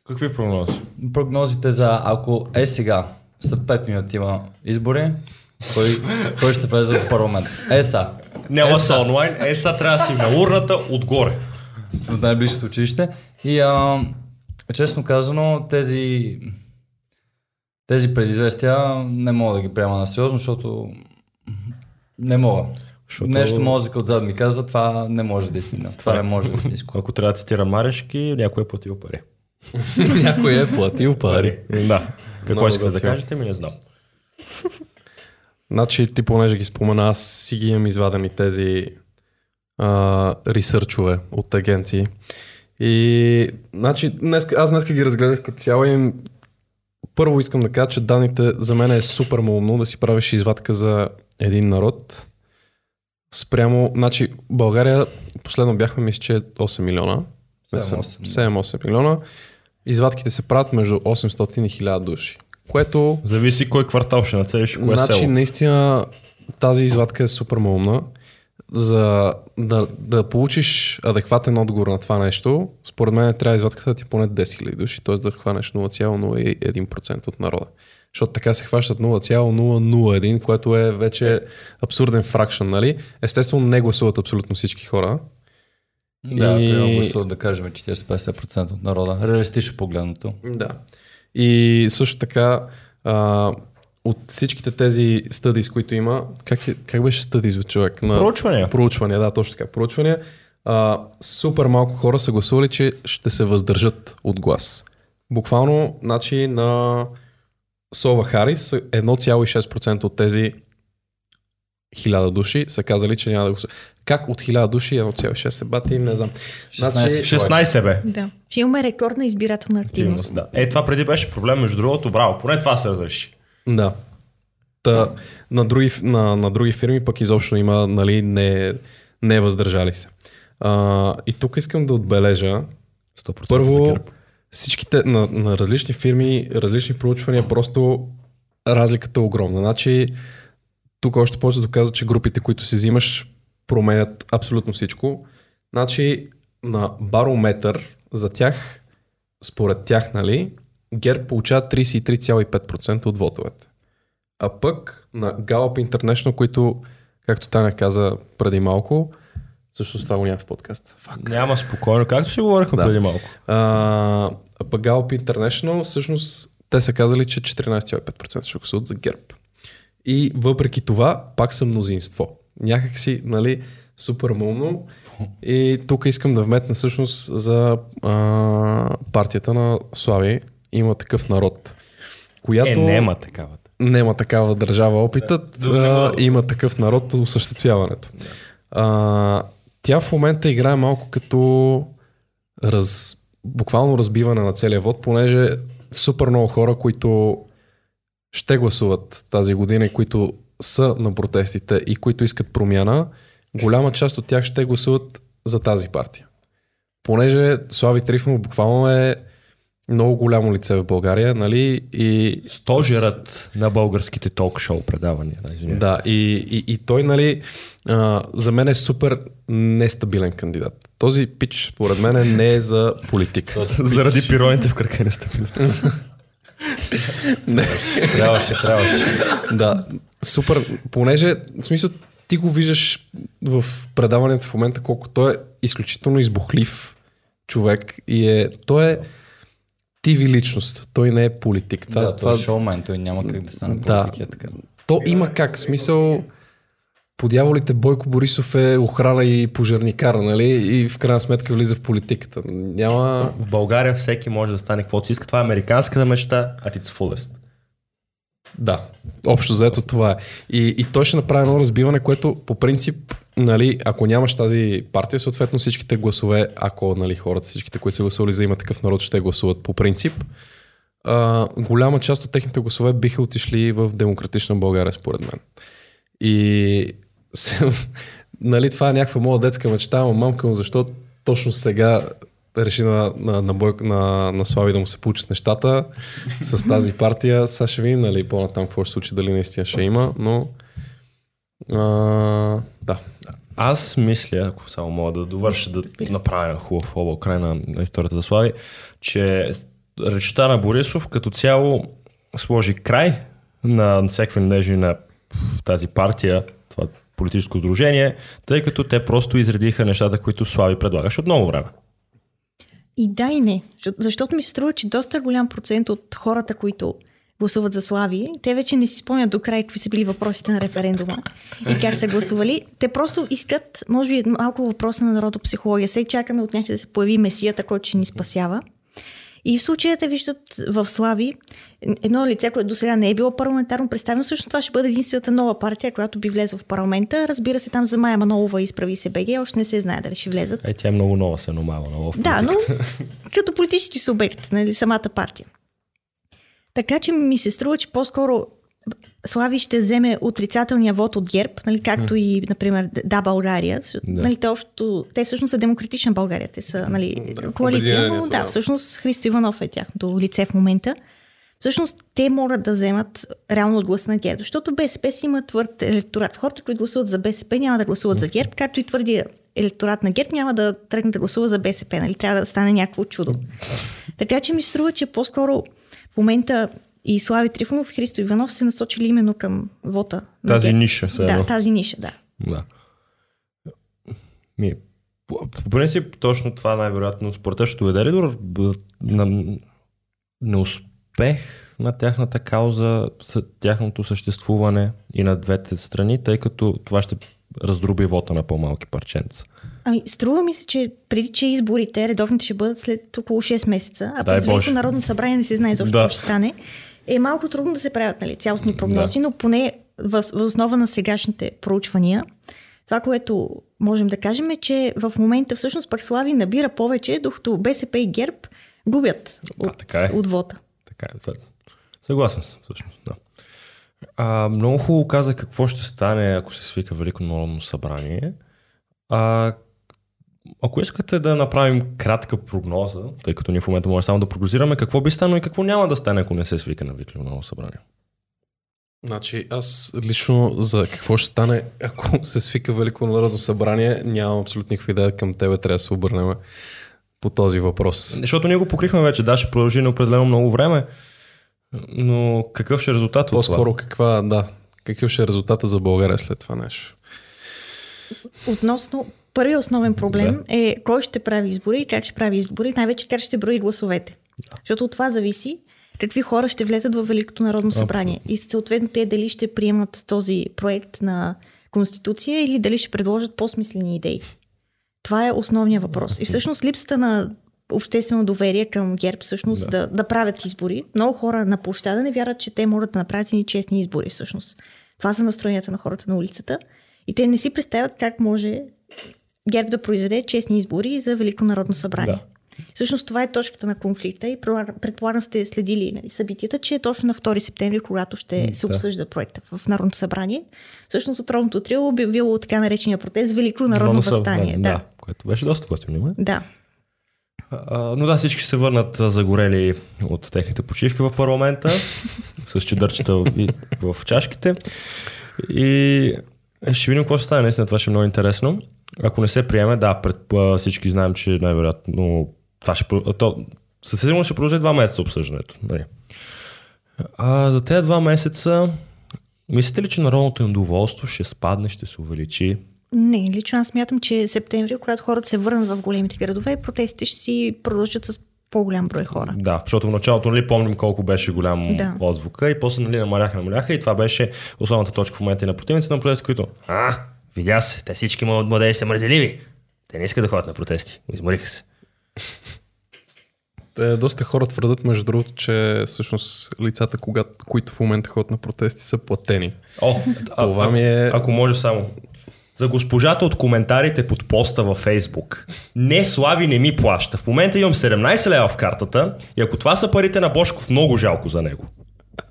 Какви прогнози? прогнозите за ако е сега, след 5 минути има избори, кой, кой ще влезе в парламент. Е са, Няма са онлайн, е сега трябва да си на урната отгоре. в най-близкото училище. И а, честно казано, тези, тези предизвестия не мога да ги приема на сериозно, защото не мога. Защото- Нещо мозъка отзад ми казва, това не може да е истина. Това не може да е. Ако трябва да цитира Марешки, някой е платил пари. Някой е платил пари. Да. Какво Много искате да кажете, ми не знам. Значи ти понеже ги спомена, аз си ги имам извадени тези а, ресърчове от агенции. И значи, днес, аз днес ги разгледах като цяло и им- първо искам да кажа, че данните за мен е супер умно да си правиш извадка за един народ. Спрямо, значи България последно бяхме мисля, че 8 милиона. Не съм- 7-8, да. 7-8 милиона. Извадките се правят между 800 и 1000 души. Което Зависи кой квартал ще нацелиш, кое значи, село. наистина тази извадка е супер умна. За да, да получиш адекватен отговор на това нещо, според мен трябва извадката да ти е поне 10 000 души, т.е. да хванеш 0,01% от народа. Защото така се хващат 0,001, което е вече абсурден фракшн, нали? Естествено не гласуват абсолютно всички хора. Да, И- примерно гласуват да кажем 40-50% от народа. Реалистично погледнато. Да. И също така, а, от всичките тези стъди, с които има, как, е, как беше стъди за човек? На... Проучвания. Проучвания, да, точно така. Проучвания. А, супер малко хора са гласували, че ще се въздържат от глас. Буквално, значи на Сова Харис 1,6% от тези 1000 души са казали, че няма да гласуват. Как от 1000 души 1,6 се бати, не знам. 16 16 бе. Да. Ще имаме рекордна избирателна активност. Да. Е, това преди беше проблем, между другото, браво. Поне това се разреши. Да. Та, на, други, на, на други фирми пък изобщо има, нали, не, не въздържали се. А, и тук искам да отбележа, 100% за първо, всичките на, на различни фирми, различни проучвания, просто разликата е огромна. Значи, тук още повече доказва, че групите, които си взимаш, променят абсолютно всичко. Значи, на барометър за тях, според тях, нали, ГЕРБ получава 33,5% от вотовете. А пък на Gallup International, които, както Таня каза преди малко, също това го няма в подкаста. Фак. Няма спокойно, както си говорихме Да. преди малко. А, а пък Gallup International, всъщност, те са казали, че 14,5% ще гласуват за ГЕРБ. И въпреки това, пак са мнозинство. Някак си, нали, супер умно. И тук искам да вметна всъщност за а, партията на Слави. Има такъв народ. Която Е, нема такава. нема такава държава опитът, да, има такъв народ осъществяването. А, тя в момента играе малко като раз, буквално разбиване на целия вод, понеже супер много хора, които ще гласуват тази година и които са на протестите и които искат промяна, голяма част от тях ще гласуват за тази партия. Понеже Слави Трифонов буквално е много голямо лице в България, нали? И Стожерът на българските ток-шоу предавания. Да, да, и, и, и той, нали, а, за мен е супер нестабилен кандидат. Този пич, според мен, не е за политик. Заради пироните в крака не. Трябваше, трябваше. да, супер, понеже, в смисъл, ти го виждаш в предаването в момента, колко той е изключително избухлив човек и е, той е TV личност. Той не е политик. Да, това, това е шоумен, той няма как да стане политик. Да. Е така. То има как. Смисъл, по дяволите Бойко Борисов е охрана и пожарникар, нали? И в крайна сметка влиза в политиката. Няма... В България всеки може да стане каквото си иска. Това е американската мечта, а ти fullest. Да, общо заето това е. И, и той ще направи едно разбиване, което по принцип, нали, ако нямаш тази партия, съответно всичките гласове, ако нали, хората, всичките, които са гласували за има такъв народ, ще гласуват по принцип, а, голяма част от техните гласове биха отишли в демократична България, според мен. И нали, това е някаква моя детска мечта, ама мамка му, защо точно сега реши на, на, на, бой, на, на Слави да му се получат нещата с тази партия. Сега ще видим нали, по-натам какво ще случи, дали наистина ще има, но а, да. Аз мисля, ако само мога да довърша, да направя хубав объл край на, на историята за Слави, че речта на Борисов като цяло сложи край на всякакви надежди на тази партия, това политическо сдружение, тъй като те просто изредиха нещата, които Слави предлагаш от много време. И да и не. Защото ми се струва, че доста голям процент от хората, които гласуват за Слави, те вече не си спомнят до край какви са били въпросите на референдума и как са гласували. Те просто искат, може би малко въпроса на народопсихология. Сега чакаме от някъде да се появи месията, който ще ни спасява. И в случая те виждат в Слави едно лице, което до сега не е било парламентарно представено. Всъщност това ще бъде единствената нова партия, която би влезла в парламента. Разбира се, там за Майя Манолова изправи се БГ, още не се знае дали ще влезат. Е, тя е много нова, се номава нова в Да, но като политически субект, нали, самата партия. Така че ми се струва, че по-скоро Слави ще вземе отрицателния вод от ГЕРБ, нали, както mm. и, например, Да, България. Да. Нали, те, общо, те всъщност са демократична България. Те са нали, да, коалиция, но да, всъщност Христо Иванов е тяхното лице в момента. Всъщност те могат да вземат реално от гласа на ГЕРБ, защото БСП си има твърд електорат. Хората, които гласуват за БСП, няма да гласуват за ГЕРБ, както и твърди електорат на ГЕРБ няма да тръгне да гласува за БСП. Нали? Трябва да стане някакво чудо. Така че ми струва, че по-скоро в момента и Слави Трифонов и Христо Иванов се насочили именно към вота. Тази ниша. Се да, тази ниша, да. да. Ми, по, по принцип, точно това най-вероятно според ще доведе ли до на, неуспех на тяхната кауза, тяхното съществуване и на двете страни, тъй като това ще раздруби вота на по-малки парченца. Ами, струва ми се, че преди че изборите, редовните ще бъдат след около 6 месеца, а през Велико Народното събрание не се знае защо да. ще стане е малко трудно да се правят нали, цялостни прогнози, да. но поне в, в основа на сегашните проучвания, това, което можем да кажем е, че в момента всъщност Парслави набира повече, докато БСП и ГЕРБ губят от, а, така е. от вода. Така е. Съгласен съм, всъщност, да. А, много хубаво каза какво ще стане, ако се свика Велико народно събрание. А, ако искате да направим кратка прогноза, тъй като ние в момента може само да прогнозираме какво би станало и какво няма да стане, ако не се свика на Виклио ново събрание. Значи аз лично за какво ще стане, ако се свика Велико народно събрание, нямам абсолютно никаква идея към тебе, трябва да се обърнем по този въпрос. Защото ние го покрихме вече, да, ще продължи на определено много време, но какъв ще е резултат По-скоро каква, да, какъв ще е резултата за България след това нещо? Относно първият основен проблем да. е кой ще прави избори и как ще прави избори, най-вече как ще брои гласовете. Да. Защото от това зависи какви хора ще влезат в Великото народно събрание. И съответно те дали ще приемат този проект на Конституция или дали ще предложат по-смислени идеи. Това е основният въпрос. И всъщност липсата на обществено доверие към ГЕРБ всъщност да. Да, да правят избори. Много хора на площада не вярват, че те могат да направят и честни избори всъщност. Това са настроенията на хората на улицата. И те не си представят как може ГЕРБ да произведе честни избори за Велико народно събрание. Да. Всъщност това е точката на конфликта и предполагам сте следили нали, събитията, че е точно на 2 септември, когато ще се обсъжда проекта в Народното събрание, всъщност отровното трио би било така наречения протест Велико народно възстание. Да, да, което беше доста готино. Да. А, но да, всички се върнат загорели от техните почивки в парламента, с чедърчета в чашките. И ще видим какво ще стане. Наистина това ще е много интересно. Ако не се приеме, да, пред, всички знаем, че най-вероятно това ще, то, със сигурност ще продължи два месеца обсъждането. Нали. А, за тези два месеца, мислите ли, че народното им доволство ще спадне, ще се увеличи? Не, лично аз смятам, че септември, когато хората се върнат в големите градове, протестите ще си продължат с по-голям брой хора. Да, защото в началото нали, помним колко беше голям Да. отзвука и после нали, намаляха, намаляха и това беше основната точка в момента и на противниците на протести, които а, видя се, те всички млад- младежи са мързеливи. Те не искат да ходят на протести. Измориха се. Те, доста хора твърдат, между другото, че всъщност лицата, когато, които в момента ходят на протести, са платени. О, а, Това а, ми е- Ако може само. За госпожата от коментарите под поста във Фейсбук. Не, Слави не ми плаща. В момента имам 17 лева в картата и ако това са парите на Бошков, много жалко за него.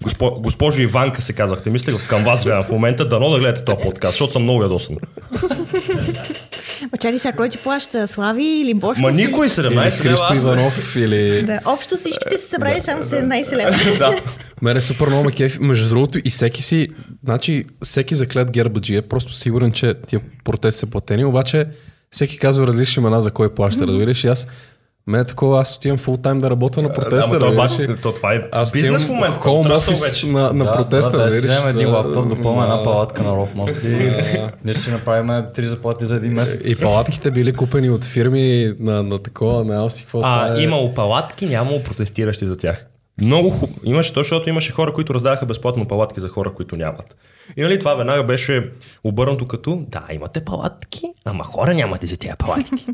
Госпо, госпожо Иванка се казвахте, мисля към вас гледам в момента, дано да гледате този подкаст, защото съм много ядосан. Ма чакай сега, кой ти плаща? Слави или Бошков? Ма или- никой Или 17 лева. Христо Иванов или... Да, общо всичките са събрали само 17 лева. да. Мене супер много ме кефи. Между другото и всеки си, значи всеки заклет гербаджи е просто сигурен, че тия протести са платени, обаче всеки казва различни имена за кой плаща, разбираш? И аз, мен е такова, аз отивам фул тайм да работя на протеста, Ама то, разбираш? бат, то, това е Аз бизнес в момента. office вече. на, на протеста, да, да, разбираш? вземем един Да, лаптоп, допълним да. една палатка на ров мост и ние ще направим три заплати за един месец. И палатките били купени от фирми на, на такова, не си какво това А, е. имало палатки, нямало протестиращи за тях. Много хубаво. Имаше то, защото имаше хора, които раздаваха безплатно палатки за хора, които нямат. И нали това веднага беше обърнато като да, имате палатки, ама хора нямате за тези палатки.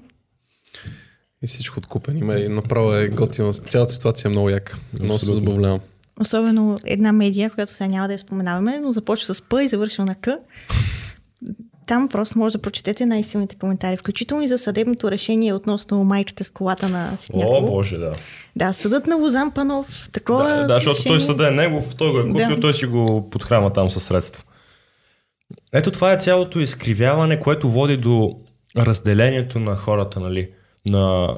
И всичко откупено има и направо е готино. Цялата ситуация е много яка. Много се забавлявам. Особено една медия, която сега няма да я споменаваме, но започва с П и завършва на К. Там просто може да прочетете най-силните коментари, включително и за съдебното решение относно майката с колата на О, Ситняково. боже, да. Да, съдът на Лозан Панов, такова Да, да защото той решение- съда е негов, той го е купил, Да. той си го подхрама там със средства. Ето това е цялото изкривяване, което води до разделението на хората, нали? На...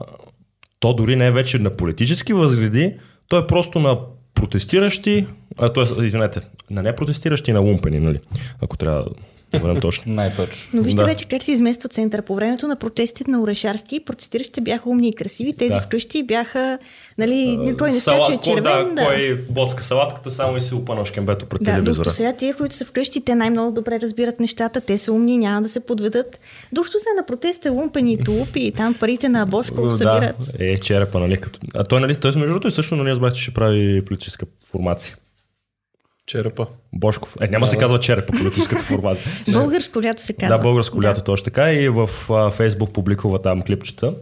То дори не е вече на политически възгледи, то е просто на протестиращи, а, т.е. извинете, на непротестиращи на лумпени, нали? Ако трябва да бъдем точно. Най-точно. Но вижте Да. вече как се измества центъра. По времето на протестите на Орешарски, протестиращите бяха умни и красиви, тези Да. вкъщи бяха, нали, кой не Салат- скача е червен. Да, кой боцка салатката, само и си опънал шкембето пред Да, телевизора. сега тия, които са вкъщи, те най-много добре разбират нещата, те са умни, няма да се подведат. Докато са на протеста лумпени и тулупи и там парите на Бошков събират. Да, е черепа, нали? Като... А той, нали, той между другото и също, нали, разбрах, че ще прави политическа формация. Черепа. Бошков. Е, няма да се казва черепа политическата формация. Българско лято се казва. да, българско лято точно така и в а, Фейсбук публикува там клипчета.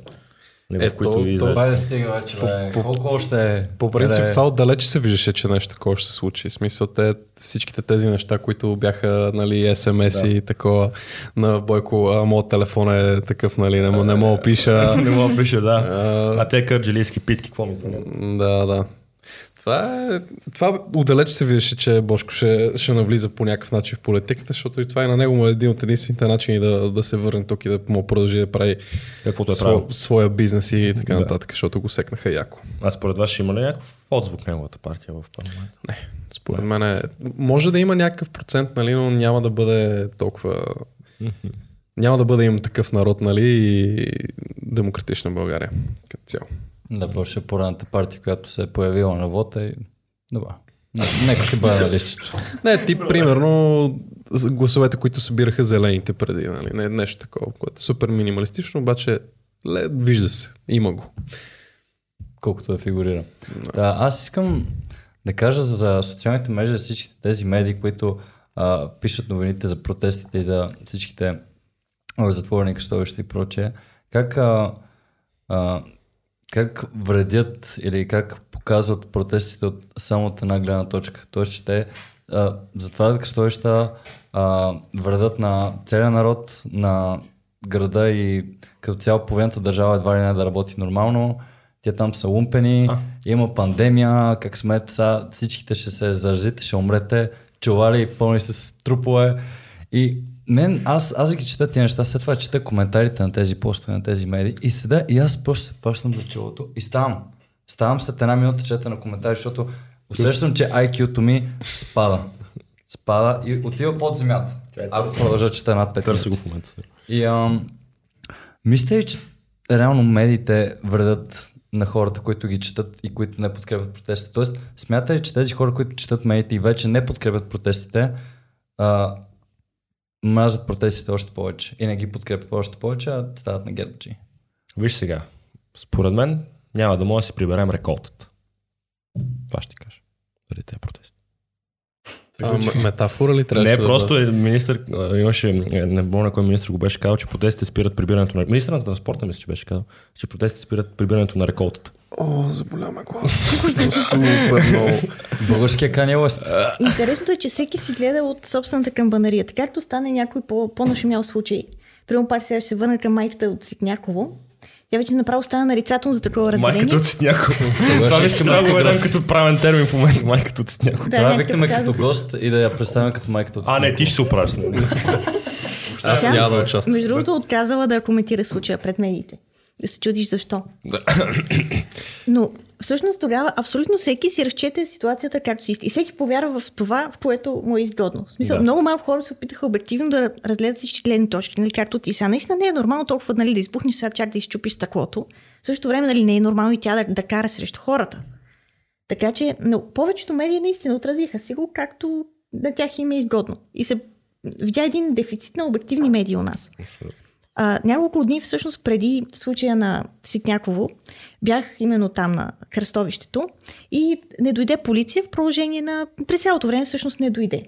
нали, Е, в които то- излезе. то- Бай да стига вече, бе. Колко още е? По принцип, е? това отдалече се виждаше, че нещо такова ще се случи. В смисъл, те, всичките тези неща, които бяха, нали, СМС и такова на Бойко, а, моят телефон е такъв, нали, не, не мога да пиша. Не мога да пише, да. А, А те кърджилийски питки, какво ми звънят? да, да. Това, е, това отдалеч се виждаше, че Бошко ще, ще навлиза по някакъв начин в политиката, защото и това е на него му е един от единствените начини да, да се върне тук и да му продължи да прави Каквото е сво, правил. своя бизнес и така Да. нататък, защото го секнаха яко. А според вас ще има ли някакъв отзвук неговата партия в парламента? Не, според мен е, може да има някакъв процент, нали, но няма да бъде толкова... Няма да бъде им такъв народ, нали, и демократична България като цяло. Да, просто ще е поредната партия, която се е появила на вота и... Добре. Не- Нека си бъде на листчето. Не, ти примерно гласовете, които събираха зелените преди, нали, не нещо такова, което е супер минималистично, обаче ле, вижда се, има го. колкото да фигурира. Да, аз искам да кажа за социалните мрежи, за всичките тези медии, които а, пишат новините за протестите и за всичките затворени кръстовища и прочее, как, а, а, как вредят или как показват протестите от само от една гледна точка. Тоест, че те а, затварят кръстовища, а, вредят на целия народ, на града и като цяло половината държава едва ли не да работи нормално. Те там са лумпени, А. има пандемия, как смете, сега всичките ще се заразите, ще умрете, чували пълни с трупове. И мен, аз, аз ги чета тия неща, след това чета коментарите на тези постове, на тези медии и седа и аз просто се фащам за челото и ставам. Ставам след една минута чета на коментари, защото усещам, че IQ-то ми спада. Спада и отива под земята. Ако продължа чета над 5 Търси го в момента. И ам, мисля ли, че реално медиите вредят на хората, които ги четат и които не подкрепят протестите? Тоест, смята ли, че тези хора, които четат медиите и вече не подкрепят протестите, а, мразят протестите още повече и не ги подкрепят още повече, а стават на гербчи? Виж сега, според мен няма да може да си приберем реколтата. Това ще ти кажа. Заради тези протести. А, м- метафора ли трябваше Не, да просто бъде? е министър, имаше, е, не помня кой министър го беше казал, че протестите спират прибирането на... Министър на транспорта мисля, че беше казал, че протестите спират прибирането на реколтата. О, заболяме глава. Супер много. Българския Кanye West. Интересното е, че всеки си гледа от собствената камбанария. Така както стане някой по- по-нашумял случай. Примерно пак сега ще се върна към майката от Ситняково. Тя вече направо стана нарицателно за такова разделение. Майката от Ситняко. Това че искам трябва да го като правен термин в момента. Майката от Ситняко. Да, Трябва да викнем като гост и да я представим като майката от А, не, Ситняково. ти ще се оправиш. Аз Тя, няма да участвам. Между другото, отказала да коментира случая пред медиите. Се чудиш защо. Но всъщност тогава абсолютно всеки си разчете ситуацията както си иска. И всеки повярва в това, в което му е изгодно. В смисъл, Да. много малко хора се опитаха обективно да разгледат всички гледни точки. Нали, както ти сега. Наистина не е нормално толкова нали, да избухнеш сега чак да изчупиш стъклото. В същото време нали, не е нормално и тя да, да кара срещу хората. Така че, но повечето медии наистина отразиха си го както на тях им е изгодно. И се видя един дефицит на обективни медии у нас. А, няколко дни всъщност преди случая на Ситняково бях именно там на кръстовището и не дойде полиция в продължение на... През цялото време всъщност не дойде.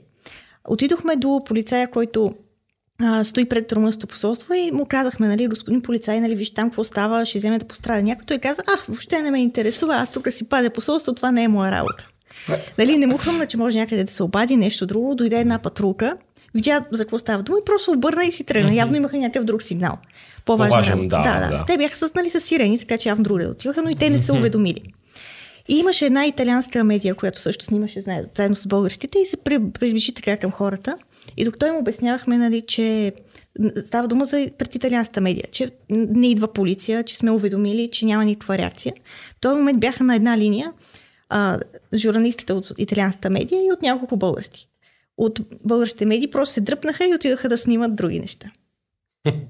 Отидохме до полицая, който а, стои пред румънското посолство и му казахме, нали, господин полицай, нали, виж там какво става, ще вземе да пострада някой. Той каза, а, въобще не ме интересува, аз тук си пазя посолство, това не е моя работа. Нали, не му хрумна, че може някъде да се обади, нещо друго. Дойде една патрулка, видя за какво става дума и просто обърна и си тръгна. Явно имаха някакъв друг сигнал. По-важен, работа. да, да, да, да. Те бяха с, нали, с сирени, така че явно другаде отиваха, но и те не са уведомили. И имаше една италианска медия, която също снимаше заедно с българските и се при- приближи така към хората. И докато им обяснявахме, нали, че става дума за пред италианската медия, че не идва полиция, че сме уведомили, че няма никаква реакция. В този момент бяха на една линия а, журналистите от италианската медия и от няколко български. От българските медии просто се дръпнаха и отидаха да снимат други неща. така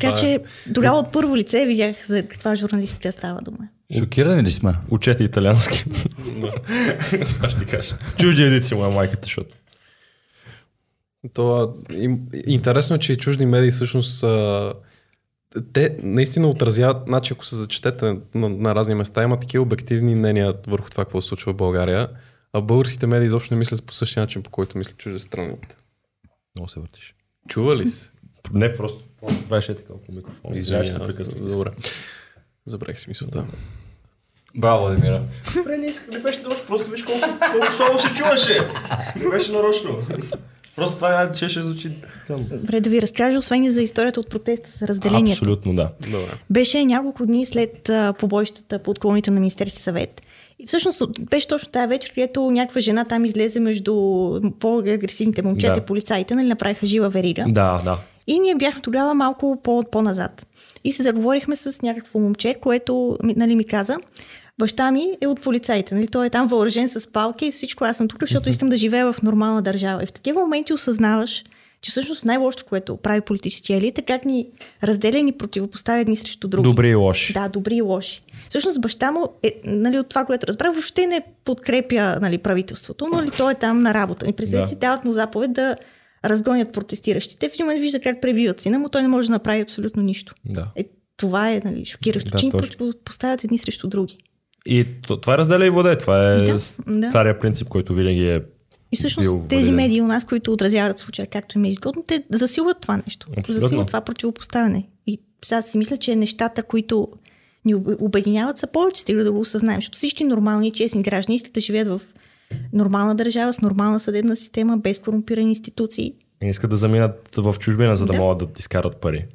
Това е- че тогава от първо лице видях за каква журналистика става дума. Шокирани ли сме? Учете италиански. Това ще ти кажа. Чужди едици му е майката, защото. Това, им, интересно е, че и чужди медии всъщност а, те наистина отразяват, значи ако се зачетете на, на разни места, има такива обективни мнения върху това, какво се случва в България, а българските медии изобщо не мислят по същия начин, по който мислят чуждестранните. Много се въртиш. Чува ли си? Не, просто правиш е така по микрофона. Извинявай, ще прекъсна. Добре. Забрах си мисълта. Браво, Демира. Добре, не исках, не беше точно, просто виж колко, колко слабо се чуваше. Не беше нарочно. Просто това ще, ще звучи там. Добре да ви разкажа, освен и за историята от протеста с разделението. Абсолютно, да. Добре. Беше няколко дни след а, побоищата по отклоните на Министерски съвет. И всъщност беше точно тази вечер, където някаква жена там излезе между по-агресивните момчета, Да. да. полицаите, нали, направиха жива верига. Да, да. И ние бяхме тогава малко по- по-назад. И се заговорихме с някакво момче, което нали, ми каза, баща ми е от полицаите. Нали? Той е там въоръжен с палки и всичко. Аз съм тук, защото искам да живея в нормална държава. И в такива моменти осъзнаваш, че всъщност най-лошото, което прави политическия елит, е как ни разделя и ни противопоставя едни срещу други. Добри и лоши. Да, добри и лоши. Всъщност баща му, е, нали, от това, което разбрах, въобще не подкрепя нали, правителството, но нали, той е там на работа. И представете Да. си, дават му заповед да разгонят протестиращите. В един момент вижда как пребиват сина му, той не може да направи абсолютно нищо. Да. Е, това е нали, шокиращо, Да, че ни точно. поставят едни срещу други. И това е разделя и воде. Това е Да, с- да. стария принцип, който винаги е И всъщност тези медии у нас, които отразяват случая както им е изгодно, те засилват това нещо. Абсолютно. Засилват това противопоставяне. И сега си мисля, че нещата, които ни об- обединяват, са повече, стига да го осъзнаем. Защото всички нормални, честни граждани искат да живеят в нормална държава, с нормална съдебна система, без корумпирани институции. и не искат да заминат в чужбина, за да, Да. могат да изкарат пари.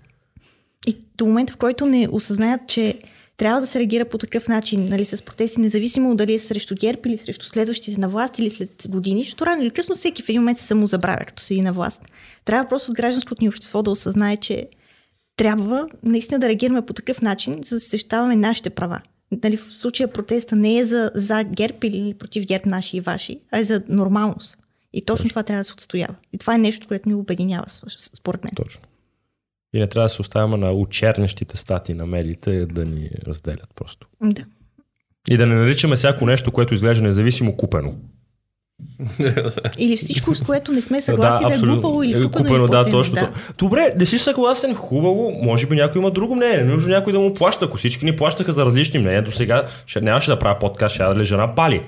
И до момента, в който не осъзнаят, че трябва да се реагира по такъв начин, нали, с протести, независимо дали е срещу ГЕРБ или срещу следващите на власт или след години, защото рано или късно всеки в един момент се самозабравя, като седи на власт. Трябва просто гражданското ни общество да осъзнае, че трябва наистина да реагираме по такъв начин, за да защитаваме нашите права. Нали, в случая протеста не е за, за ГЕРБ или против ГЕРБ наши и ваши, а е за нормалност. И точно това трябва да се отстоява. И това е нещо, което ни обединява, според мен. Точно. И не трябва да се оставяме на учернещите стати на медиите да ни разделят просто. Да. И да не наричаме всяко нещо, което изглежда независимо купено. Или всичко, с което не сме съгласни да, е абсолютно. глупаво или Е, купено, или да, платено, точно. да. Добре, не си съгласен, хубаво, може би някой има друго мнение, не нужно някой да му плаща. Ако всички ни плащаха за различни мнения, до сега ще, нямаше да правя подкаст, ще да лежа на бали.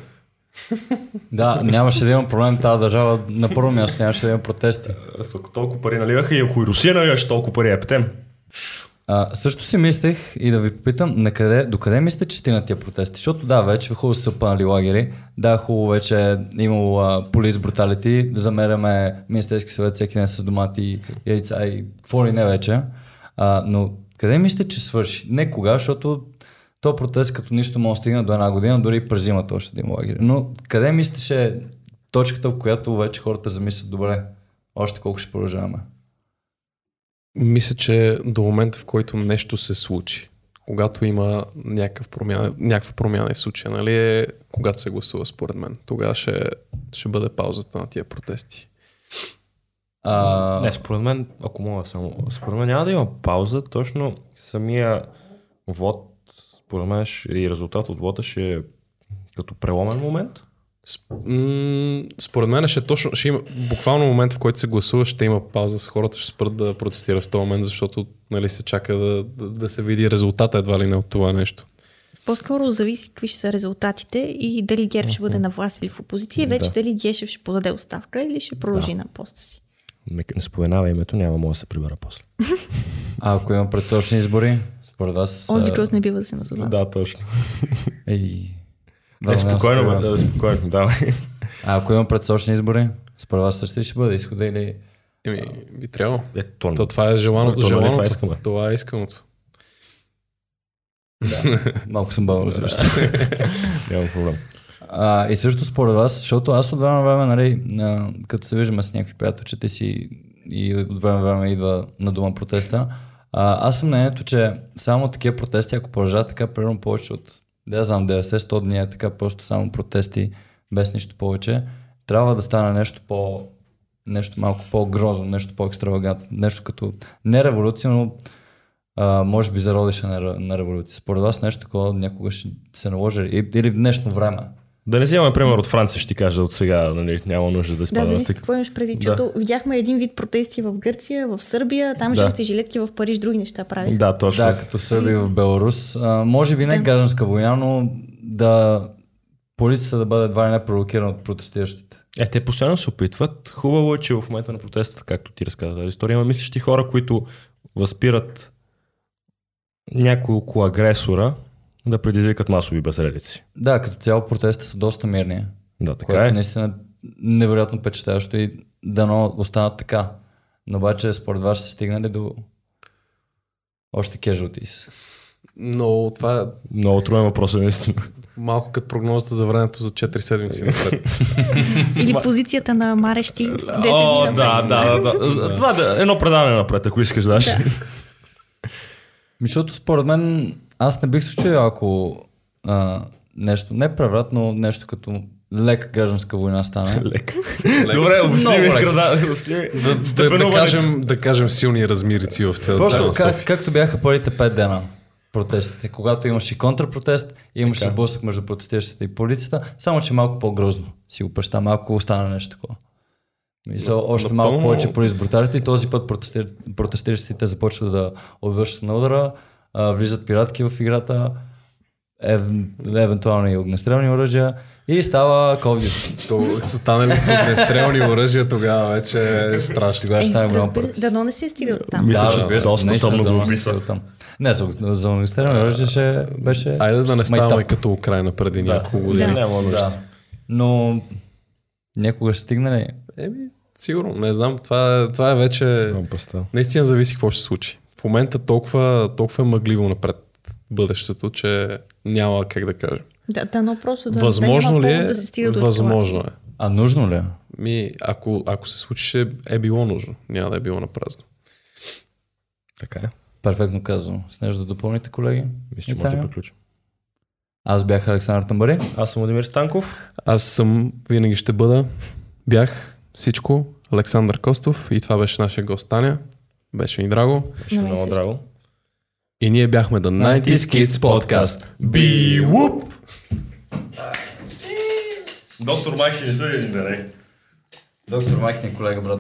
Да, нямаше да има проблем тази държава. На първо място нямаше да има протести. Ако толкова пари наливаха и ако и Русия наливаше толкова пари, ептем. А, също си мислех и да ви попитам, на къде, до къде мислите, че стигнат тия протести? Защото да, вече хубаво са пънали лагери, да, хубаво вече е имало полис бруталити, замеряме Министерски съвет всеки ден с домати, яйца и какво ли не вече. А, но къде мислите, че свърши? Не кога, защото то протест като нищо може да стигне до една година, дори и през зимата още да има лагери. Но къде мислите, че е точката, в която вече хората замислят добре, още колко ще продължаваме? Мисля, че до момента, в който нещо се случи, когато има някакъв промяна, някаква промяна в случая, нали, е когато се гласува според мен. Тогава ще, ще бъде паузата на тия протести. А, Не, според мен, ако мога само, според мен няма да има пауза, точно самия вод, според мен и резултат от вода ще е като преломен момент. Според мен ще, точно, ще има буквално момент, в който се гласува, ще има пауза с хората, ще спрат да протестират в този момент, защото нали, се чака да, да, да се види резултата едва ли не от това нещо. По-скоро зависи какви ще са резултатите и дали ГЕРБ ще бъде на власт или в опозиция, вече Да. дали Гешев ще подаде оставка или ще продължи на поста си. Не, не споменава името, няма мога да се прибера после. а ако има предсрочни избори, според вас... Онзи, който не бива да се назова. Да, точно. Ей, да, спокойно, да, бе, да, спокойно, давай. А ако има предсрочни избори, според вас също ще бъде изхода или... Еми, би трябвало. Е, то, То, това е желано, То, нали желаното. това искаме? Това е исканото. Малко съм бавно, разбира се. няма проблем. А, и също според вас, защото аз от време на време, нали, на, като се виждаме с някакви приятелчета си и от време на време идва на дома протеста, а, аз съм мнението, че само такива протести, ако продължат така, примерно повече от, да знам, 90-100 дни, е така просто само протести, без нищо повече, трябва да стане нещо по нещо малко по-грозно, нещо по-екстравагантно, нещо като не революция, но а, може би зародиша на, на революция. Според вас нещо такова някога ще се наложи или в днешно време. Да не вземаме пример от Франция, ще ти кажа от сега, нали, няма нужда да Да, изпадаме в зависи какво имаш предвид, Да. защото видяхме един вид протести в Гърция, в Сърбия, там Да. жълти жилетки в Париж, други неща правиха. Да, точно. Да, като Сърбия и в Беларус. А, може би не Да. гражданска война, но да полицията да бъде едва ли не провокирана от протестиращите. Е, те постоянно се опитват. Хубаво е, че в момента на протеста, както ти разказа тази история, има мислещи хора, които възпират някой около агресора да предизвикат масови безредици. Да, като цяло протестите са доста мирни. Да, така което е. наистина невероятно впечатляващо и дано останат така. Но обаче според вас ще се стигнали до още casualties. Но това е Много труден въпрос, е, наистина. малко като прогнозата за времето за 4 седмици напред. Или позицията на Марешки 10 О, дни да, напред. да, да, да. Това да, едно предаване напред, ако искаш, даш. Да. Защото според мен аз не бих се чудил, ако а, нещо, не преврат, но нещо като лека гражданска война стане. Лек. Добре, обясни ми града. да, да, да, кажем, да кажем силни размирици в цялата Просто как, както бяха първите пет дена протестите, когато имаше и контрпротест, имаше Така. сблъсък между протестиращите и полицията, само че малко по-грозно си го представя, малко остана нещо такова. Мисъл, още напълно- малко повече полиц бруталите и този път протестир... протестиращите започват да отвършат на удара, а, влизат пиратки в играта, ев... евентуално и огнестрелни оръжия и става Duty. То са станали с огнестрелни оръжия, тогава вече е страшно. Тогава ще Е, стане голям път. дано не се стига от там. Мисля, Да, разбира се, доста тъмно се са. стига там. Не, за, за огнестрелни оръжия ще беше... Айде да не ставаме като Украина преди няколко години. Да. Няма нужда. Да. Но някога ще стигне ли? Еми, сигурно, не знам. Това е, това е вече... Наистина зависи какво ще се случи. В момента толкова, толкова е мъгливо напред бъдещето, че няма как да кажем. Да, дано просто да, Възможно да ли е? да се стига до Възможно е. А нужно ли? е? Ми, ако, ако се случи, ще е било нужно. Няма да е било на празно. Така е. Перфектно казано. С нещо да допълните, колеги? Мисля, че може да приключим. Аз бях Александър Тамбари. Аз съм Владимир Станков. Аз съм, винаги ще бъда, бях всичко, Александър Костов и това беше нашия гост Таня. Беше ми драго. Беше много също. драго. И ние бяхме The 90s Kids Podcast. Be whoop! Доктор Майк ще ни съди един. Доктор Майк ни е колега, брат.